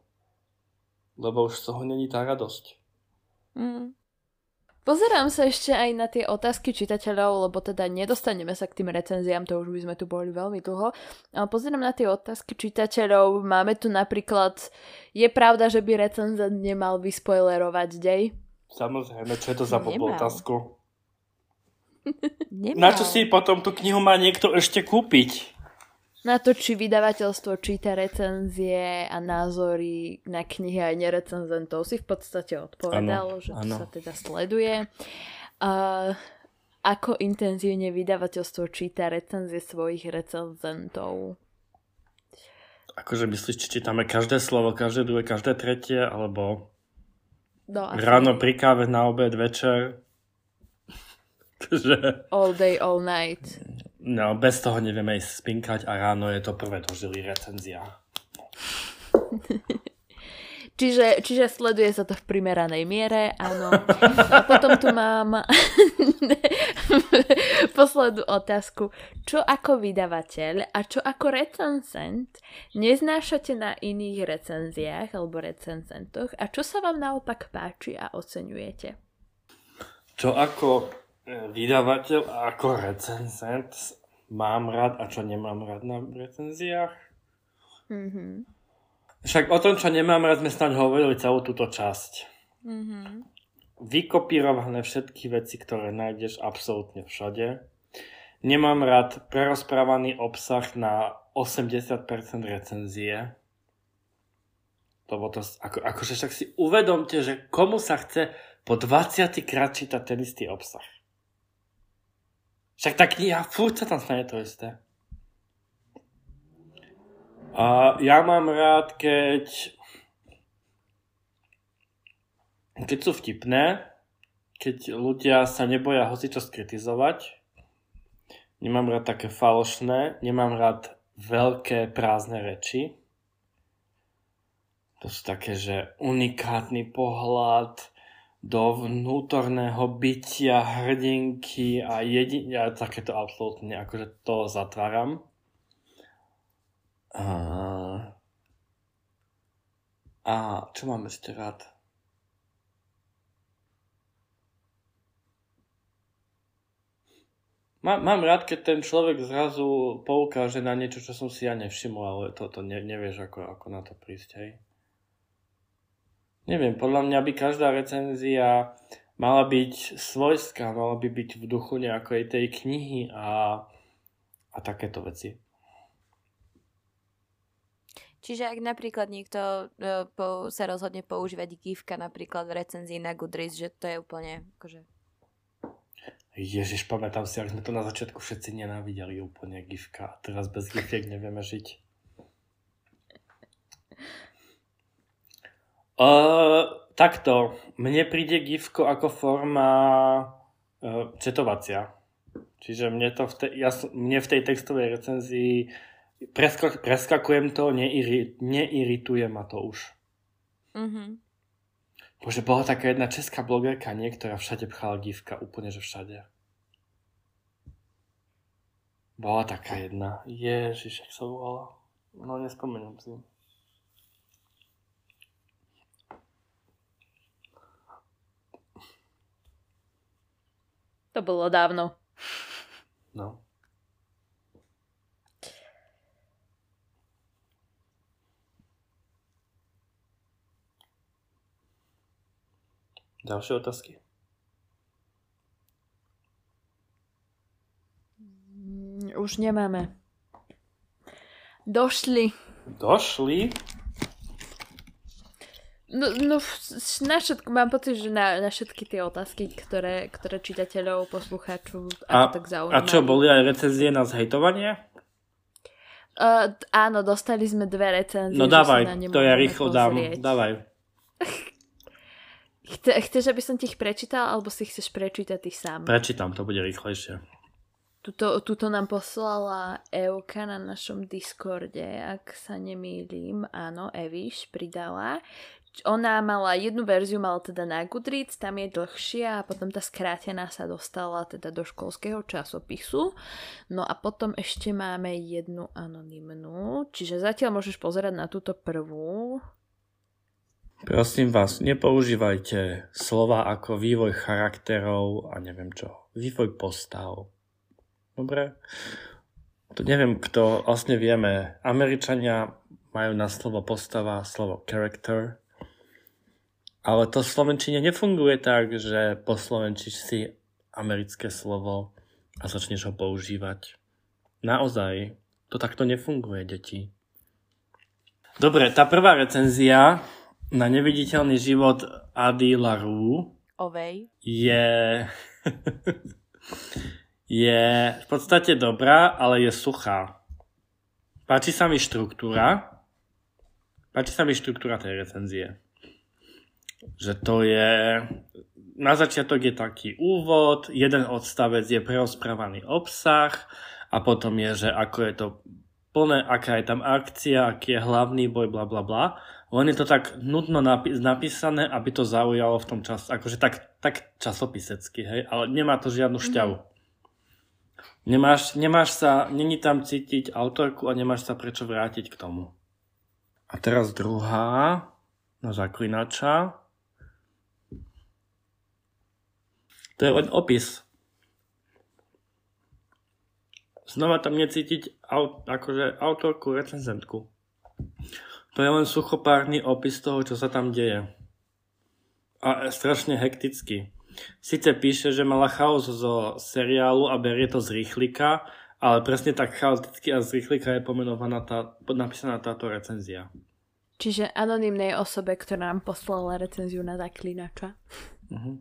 Lebo už z toho není tá radosť. Mm. Pozerám sa ešte aj na tie otázky čitateľov, lebo teda nedostaneme sa k tým recenziám, to už by sme tu boli veľmi dlho. Ale pozerám na tie otázky čitateľov, máme tu napríklad, je pravda, že by recenzent nemal vyspoilerovať dej? Samozrejme, čo je to za otázku? Nemal. Na čo si potom tú knihu má niekto ešte kúpiť? Na to, či vydavateľstvo číta recenzie a názory na knihy aj nerecenzentov si v podstate odpovedal, Áno, že to sa teda sleduje. A ako intenzívne vydavateľstvo číta recenzie svojich recenzentov? Akože myslíš, či čítame každé slovo, každé druhé, každé tretie, alebo No, asi ráno pri káve, na obed, večer? Takže, all day, all night. no, bez toho nevieme ísť spinkať a ráno je to prvé dožili recenzia. Čiže, čiže sleduje sa to v primeranej miere, áno. A potom tu mám poslednú otázku. Čo ako vydavateľ a čo ako recenzent neznášate na iných recenziách alebo recenzentoch a čo sa vám naopak páči a oceňujete? Čo ako vydavateľ a ako recenzent mám rád a čo nemám rád na recenziách? Mhm. Však o tom, čo nemám rád, sme snáď hovorili celú túto časť. Mhm. Vykopírované všetky veci, ktoré nájdeš absolútne všade. Nemám rád prerozprávaný obsah na 80% recenzie. Lebo to, ako, akože však si uvedomte, že komu sa chce po 20 krát čítať ten istý obsah. Však tá kniha, furt sa tam stane to isté. A ja mám rád, keď keď sú vtipné, keď ľudia sa neboja hocičo skritizovať. Nemám rád také falošné, nemám rád veľké prázdne reči. To sú také, že unikátny pohľad do vnútorného bytia hrdinky a jedin... Ja takéto absolútne, akože to zatváram. A... a čo mám ešte rád? Má, mám rád, keď ten človek zrazu poukáže na niečo, čo som si ja nevšimol, ale toto ne, nevieš, ako, ako na to prísť, hej. Neviem, podľa mňa by každá recenzia mala byť svojská, mala by byť v duchu nejakej tej knihy a, a takéto veci. Čiže ak napríklad niekto uh, po, sa rozhodne používať gifka napríklad v recenzii na Goodreads, že to je úplne akože... Ježiš, pamätám si, ak sme to na začiatku všetci nenávideli úplne gifka a teraz bez gifiek nevieme žiť. Uh, takto, mne príde gifko ako forma uh, četovacia. Čiže mne, to v te, ja, mne v tej textovej recenzii preskak, preskakujem to, neiri, neirituje ma to už. Mhm. Bože, bola taká jedna česká blogerka, nie, ktorá všade pchala gifka, úplne, že všade. Bola taká jedna. Ježiš, jak sa volala. No, nespomeniem si. To bolo dávno. No. Ďalšie otázky? Mm, Už nemáme. Došli. Došli? No, no na všetko, mám pocit, že na, na všetky tie otázky, ktoré, ktoré čitateľov, poslucháčov A, tak a zaujímajú. čo, boli aj recenzie na zhejtovanie? Uh, áno, dostali sme dve recenzie. No dávaj, to ja rýchlo dám. pozrieť. Dávaj. Chce, chceš, aby som ti ich prečítal, alebo si chceš prečítať ty sám? Prečítam, to bude rýchlejšie. Tuto, tuto nám poslala Euka na našom Discorde, ak sa nemýlim. Áno, Eviš pridala. Ona mala jednu verziu, mala teda na Goodreads, tam je dlhšia a potom tá skrátená sa dostala teda do školského časopisu. No a potom ešte máme jednu anonymnú, čiže zatiaľ môžeš pozerať na túto prvú. Prosím vás, nepoužívajte slova ako vývoj charakterov a neviem čo. Vývoj postav. Dobre? To neviem, kto vlastne vieme. Američania majú na slovo postava slovo character, ale to v Slovenčine nefunguje tak, že poslovenčíš si americké slovo a začneš ho používať. Naozaj, to takto nefunguje, deti. Dobre, tá prvá recenzia na neviditeľný život Ady Larue Ovej. je... je v podstate dobrá, ale je suchá. Páči sa mi štruktúra. Páči sa mi štruktúra tej recenzie. Že to je... Na začiatok je taký úvod, jeden odstavec je preosprávaný obsah a potom je, že ako je to plné, aká je tam akcia, aký je hlavný boj, bla bla bla. Len je to tak nutno napi- napísané, aby to zaujalo v tom čase, akože tak, tak časopisecky, hej, ale nemá to žiadnu mhm. šťavu. Mm. Nemáš, nemáš sa, není tam cítiť autorku a nemáš sa prečo vrátiť k tomu. A teraz druhá, na zaklinača. To je len opis. Znova tam necítiť aut, akože autorku, recenzentku. To je len suchopárny opis toho, čo sa tam deje. A strašne hekticky. Sice píše, že mala chaos zo seriálu a berie to z rýchlika, ale presne tak chaoticky a z rýchlika je pomenovaná tá, napísaná táto recenzia. Čiže anonimnej osobe, ktorá nám poslala recenziu na zaklinača. Uh-huh.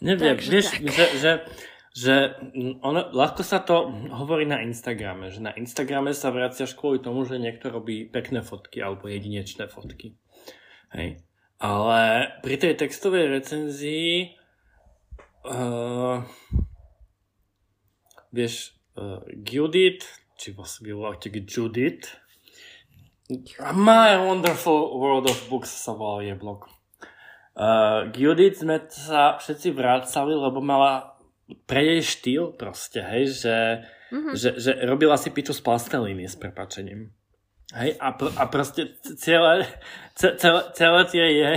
Neviem, Takže vieš, tak. že, že že ono, ľahko sa to hovorí na Instagrame, že na Instagrame sa vraciaš kvôli tomu, že niekto robí pekné fotky alebo jedinečné fotky. Hej. Ale pri tej textovej recenzii uh, vieš, uh, Judith, či vlastne Judith, My Wonderful World of Books sa volá je blog. Uh, Judith sme sa všetci vrácali, lebo mala pre jej štýl proste, hej, že, mm-hmm. že, že robila si piču z plasteliny s prepačením. Hej, a, pr- a proste celé, celé, celé tie je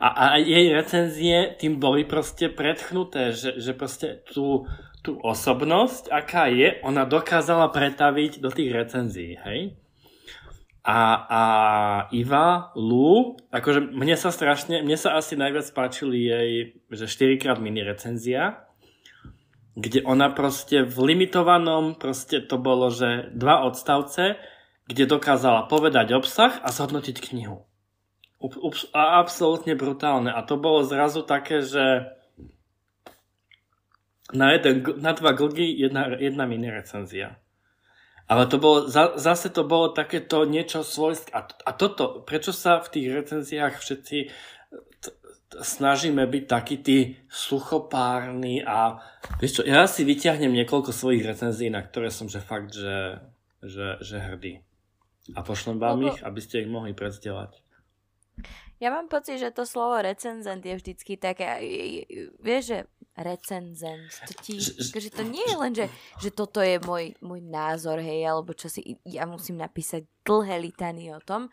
a, a jej recenzie tým boli proste predchnuté, že, že proste tú, tú osobnosť, aká je, ona dokázala pretaviť do tých recenzií, hej? A, a Iva Lu, akože mne sa strašne, mne sa asi najviac páčili jej, že 4 krát mini recenzia, kde ona proste v limitovanom, proste to bolo, že dva odstavce, kde dokázala povedať obsah a zhodnotiť knihu. A absolútne brutálne. A to bolo zrazu také, že na, jeden, na dva glgy jedna, jedna mini recenzia. Ale to bolo, zase to bolo takéto niečo svojské. A, a toto, prečo sa v tých recenziách všetci t- t- snažíme byť takí tí suchopárni a vieš čo, ja si vyťahnem niekoľko svojich recenzií, na ktoré som že fakt, že, že, že hrdý. A pošlem vám Lebo... ich, aby ste ich mohli predzdieľať. Ja mám pocit, že to slovo recenzent je vždycky také, vieš, že recenzent, to ti, že to nie je len, že, že toto je môj, môj názor, hej, alebo čo si, ja musím napísať dlhé litany o tom,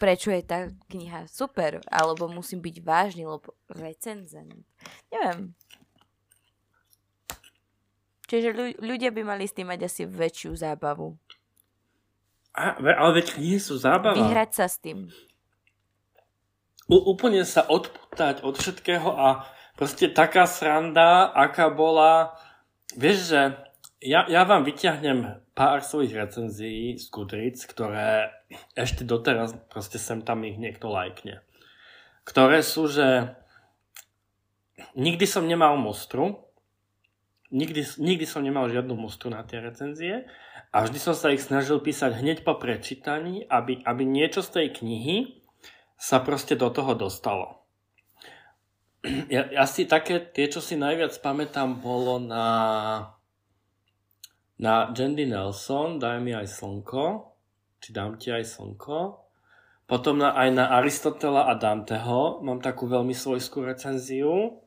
prečo je tá kniha super, alebo musím byť vážny, lebo recenzent. Neviem. Čiže ľudia by mali s tým mať asi väčšiu zábavu. A, ale veď knihy sú zábava. Vyhrať sa s tým úplne sa odputať od všetkého a proste taká sranda, aká bola, vieš, že ja, ja vám vyťahnem pár svojich recenzií z Goodreads, ktoré ešte doteraz proste sem tam ich niekto lajkne. Ktoré sú, že nikdy som nemal mostru, nikdy, nikdy som nemal žiadnu mostru na tie recenzie a vždy som sa ich snažil písať hneď po prečítaní, aby, aby niečo z tej knihy sa proste do toho dostalo. Ja, ja si také, tie, čo si najviac pamätám, bolo na na Jandy Nelson, Daj mi aj slnko, či dám ti aj slnko. Potom na, aj na Aristotela a Danteho mám takú veľmi svojskú recenziu.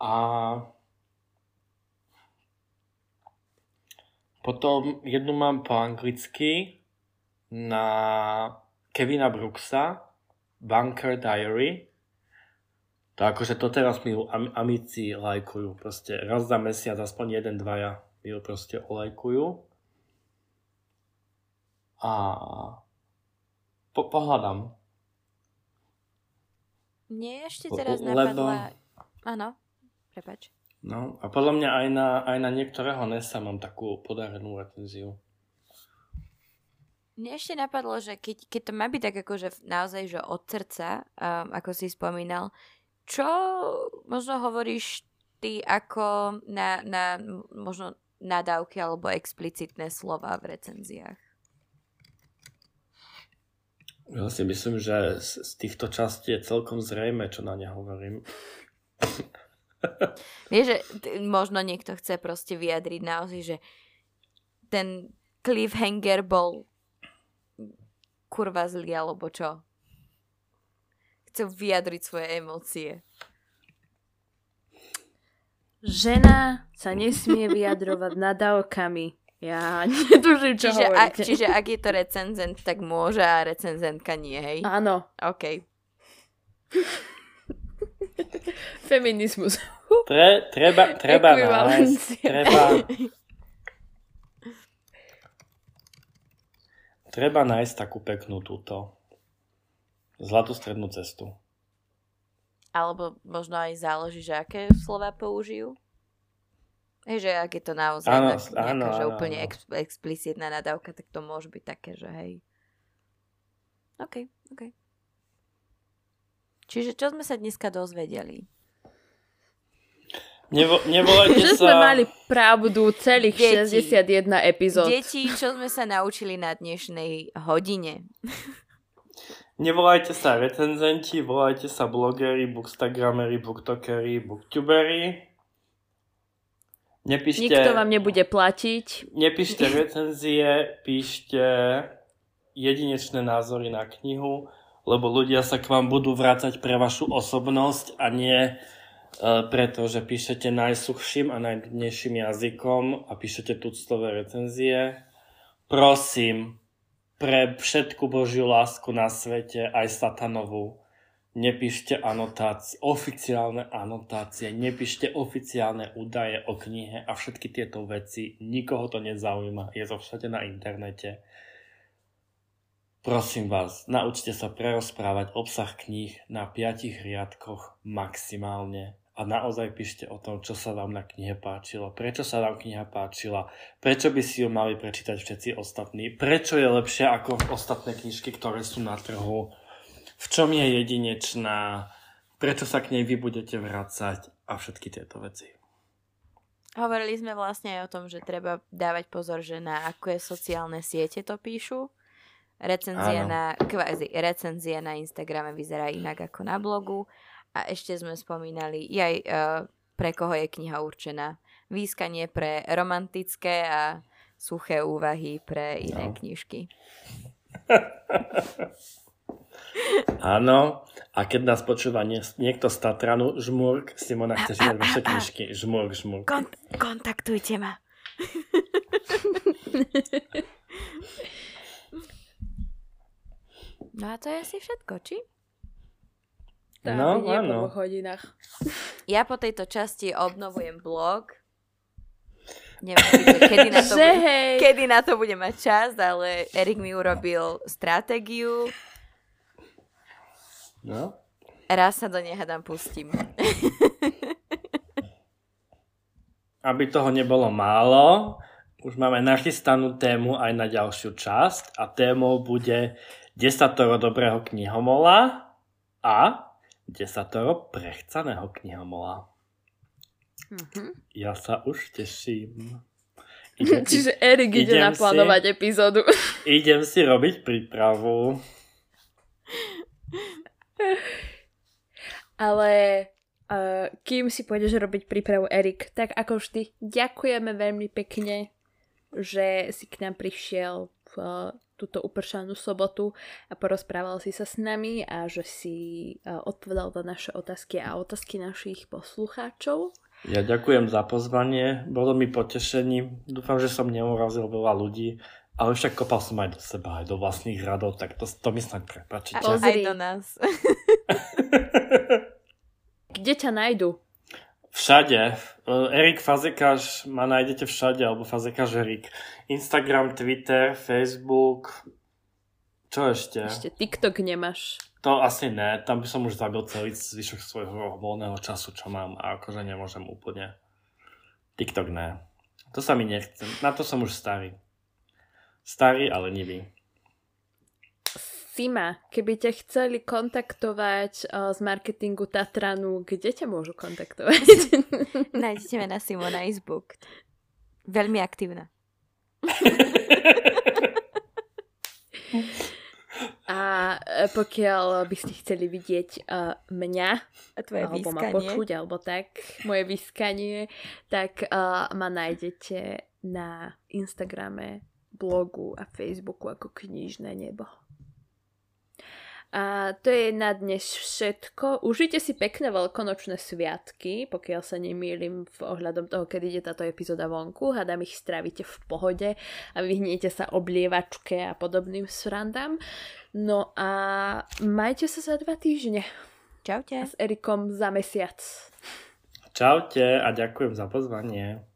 A potom jednu mám po anglicky, na Kevina Brooksa, Bunker Diary. To akože to teraz mi am- amici lajkujú. Proste raz za mesiac aspoň jeden, dvaja mi ju proste olajkujú. A po- pohľadám. Nie, ešte Lebo- teraz napadla... Áno, prepač. No a podľa mňa aj na, aj na niektorého Nesa mám takú podarenú recenziu. Mne ešte napadlo, že keď, keď to má byť tak akože naozaj, že od srdca, um, ako si spomínal, čo možno hovoríš ty ako na, na možno nadávky alebo explicitné slova v recenziách? Ja si myslím, že z, týchto častí je celkom zrejme, čo na ne hovorím. Vieš, že možno niekto chce proste vyjadriť naozaj, že ten cliffhanger bol kurva zlý, alebo čo? Chce vyjadriť svoje emócie. Žena sa nesmie vyjadrovať nadávkami. Ja netužím, čo Čiže, a, čiže ak je to recenzent, tak môže a recenzentka nie, hej? Áno, OK. feminizmus. Tre, treba, treba nájsť, treba, treba nájsť takú peknú túto zlatú strednú cestu. Alebo možno aj záleží, že aké slova použijú. Hej, že ak je to naozaj Áno, tak, nejaká, áno, že áno, úplne áno. ex, explicitná nadávka, tak to môže byť také, že hej. OK, OK. Čiže čo sme sa dneska dozvedeli? Nevo, nevolajte Že sa... sme mali pravdu celých Deti. 61 epizód. Deti, čo sme sa naučili na dnešnej hodine? Nevolajte sa recenzenti, volajte sa blogeri, bookstagrameri, booktokeri, booktuberi. Nepíšte, Nikto vám nebude platiť. nepíšte recenzie, píšte jedinečné názory na knihu, lebo ľudia sa k vám budú vrácať pre vašu osobnosť a nie e, preto, že píšete najsuchším a najnudnejším jazykom a píšete tuctové recenzie. Prosím, pre všetku Božiu lásku na svete, aj satanovú, nepíšte anotácie, oficiálne anotácie, nepíšte oficiálne údaje o knihe a všetky tieto veci. Nikoho to nezaujíma, je to všade na internete. Prosím vás, naučte sa prerozprávať obsah kníh na piatich riadkoch maximálne a naozaj píšte o tom, čo sa vám na knihe páčilo, prečo sa vám kniha páčila, prečo by si ju mali prečítať všetci ostatní, prečo je lepšia ako ostatné knižky, ktoré sú na trhu, v čom je jedinečná, prečo sa k nej vy budete vracať a všetky tieto veci. Hovorili sme vlastne aj o tom, že treba dávať pozor, že na aké sociálne siete to píšu. Recenzie Áno. na, kvázi, recenzie na Instagrame vyzerá inak ako na blogu. A ešte sme spomínali aj uh, pre koho je kniha určená. Výskanie pre romantické a suché úvahy pre iné No. knižky. Áno, a keď nás počúva nie- niekto z Tatranu, žmurk, Simona chce čítať vaše knižky, žmurk, žmurk. Kon- kontaktujte ma. no a to je asi všetko, či? Tá, No, nie po dvoch hodinách. Ja po tejto časti obnovujem blog. Neviem, kedy na, to bude, hej. kedy na to bude mať čas, ale Erik mi urobil stratégiu. No, Raz sa do nej hádam pustím. aby toho nebolo málo, už máme nachystanú tému aj na ďalšiu časť a témou bude desatoro dobrého knihomola a desatoro prechcaného knihomola. Mhm. Ja sa už teším. Idem, Čiže Erik ide naplánovať epizódu. idem si robiť prípravu. Ale uh, kým si pôjdeš robiť prípravu Erik, tak ako vždy ďakujeme veľmi pekne, že si k nám prišiel v uh, túto upršanú sobotu a porozprával si sa s nami a že si uh, odpovedal na naše otázky a otázky našich poslucháčov. Ja ďakujem za pozvanie, bolo mi potešením. Dúfam, že som neurazil veľa ľudí Ale však kopal som aj do seba, aj do vlastných radov, tak to, to mi snáď prepačíte. A, aj Pozri. do nás. Kde ťa nájdu? Všade. Uh, Erik Fazekáš ma nájdete všade, alebo Fazekáš Erik. Instagram, Twitter, Facebook. Čo ešte? Ešte TikTok nemáš. To asi ne, tam by som už zabil celý zvyšok svojho voľného času, čo mám a akože nemôžem úplne. TikTok ne. To sa mi nechce. Na to som už starý. Starý, ale nivý. Sima, keby ťa chceli kontaktovať uh, z marketingu Tatranu, kde ťa môžu kontaktovať? Nájdete ma na Simona Isbook. Veľmi aktívna. A e, pokiaľ by ste chceli vidieť uh, mňa, A tvoje alebo ma počuť, alebo tak, moje vyskanie, tak uh, ma nájdete na Instagrame, blogu a Facebooku ako knižné nebo. A to je na dnes všetko. Užite si pekné veľkonočné sviatky, pokiaľ sa nemýlim v ohľadom toho, kedy ide táto epizóda vonku. Hádam ich strávite v pohode a vyhnete sa oblievačke a podobným srandám. No a majte sa za dva týždne. Čaute. A s Erikom za mesiac. Čaute a ďakujem za pozvanie.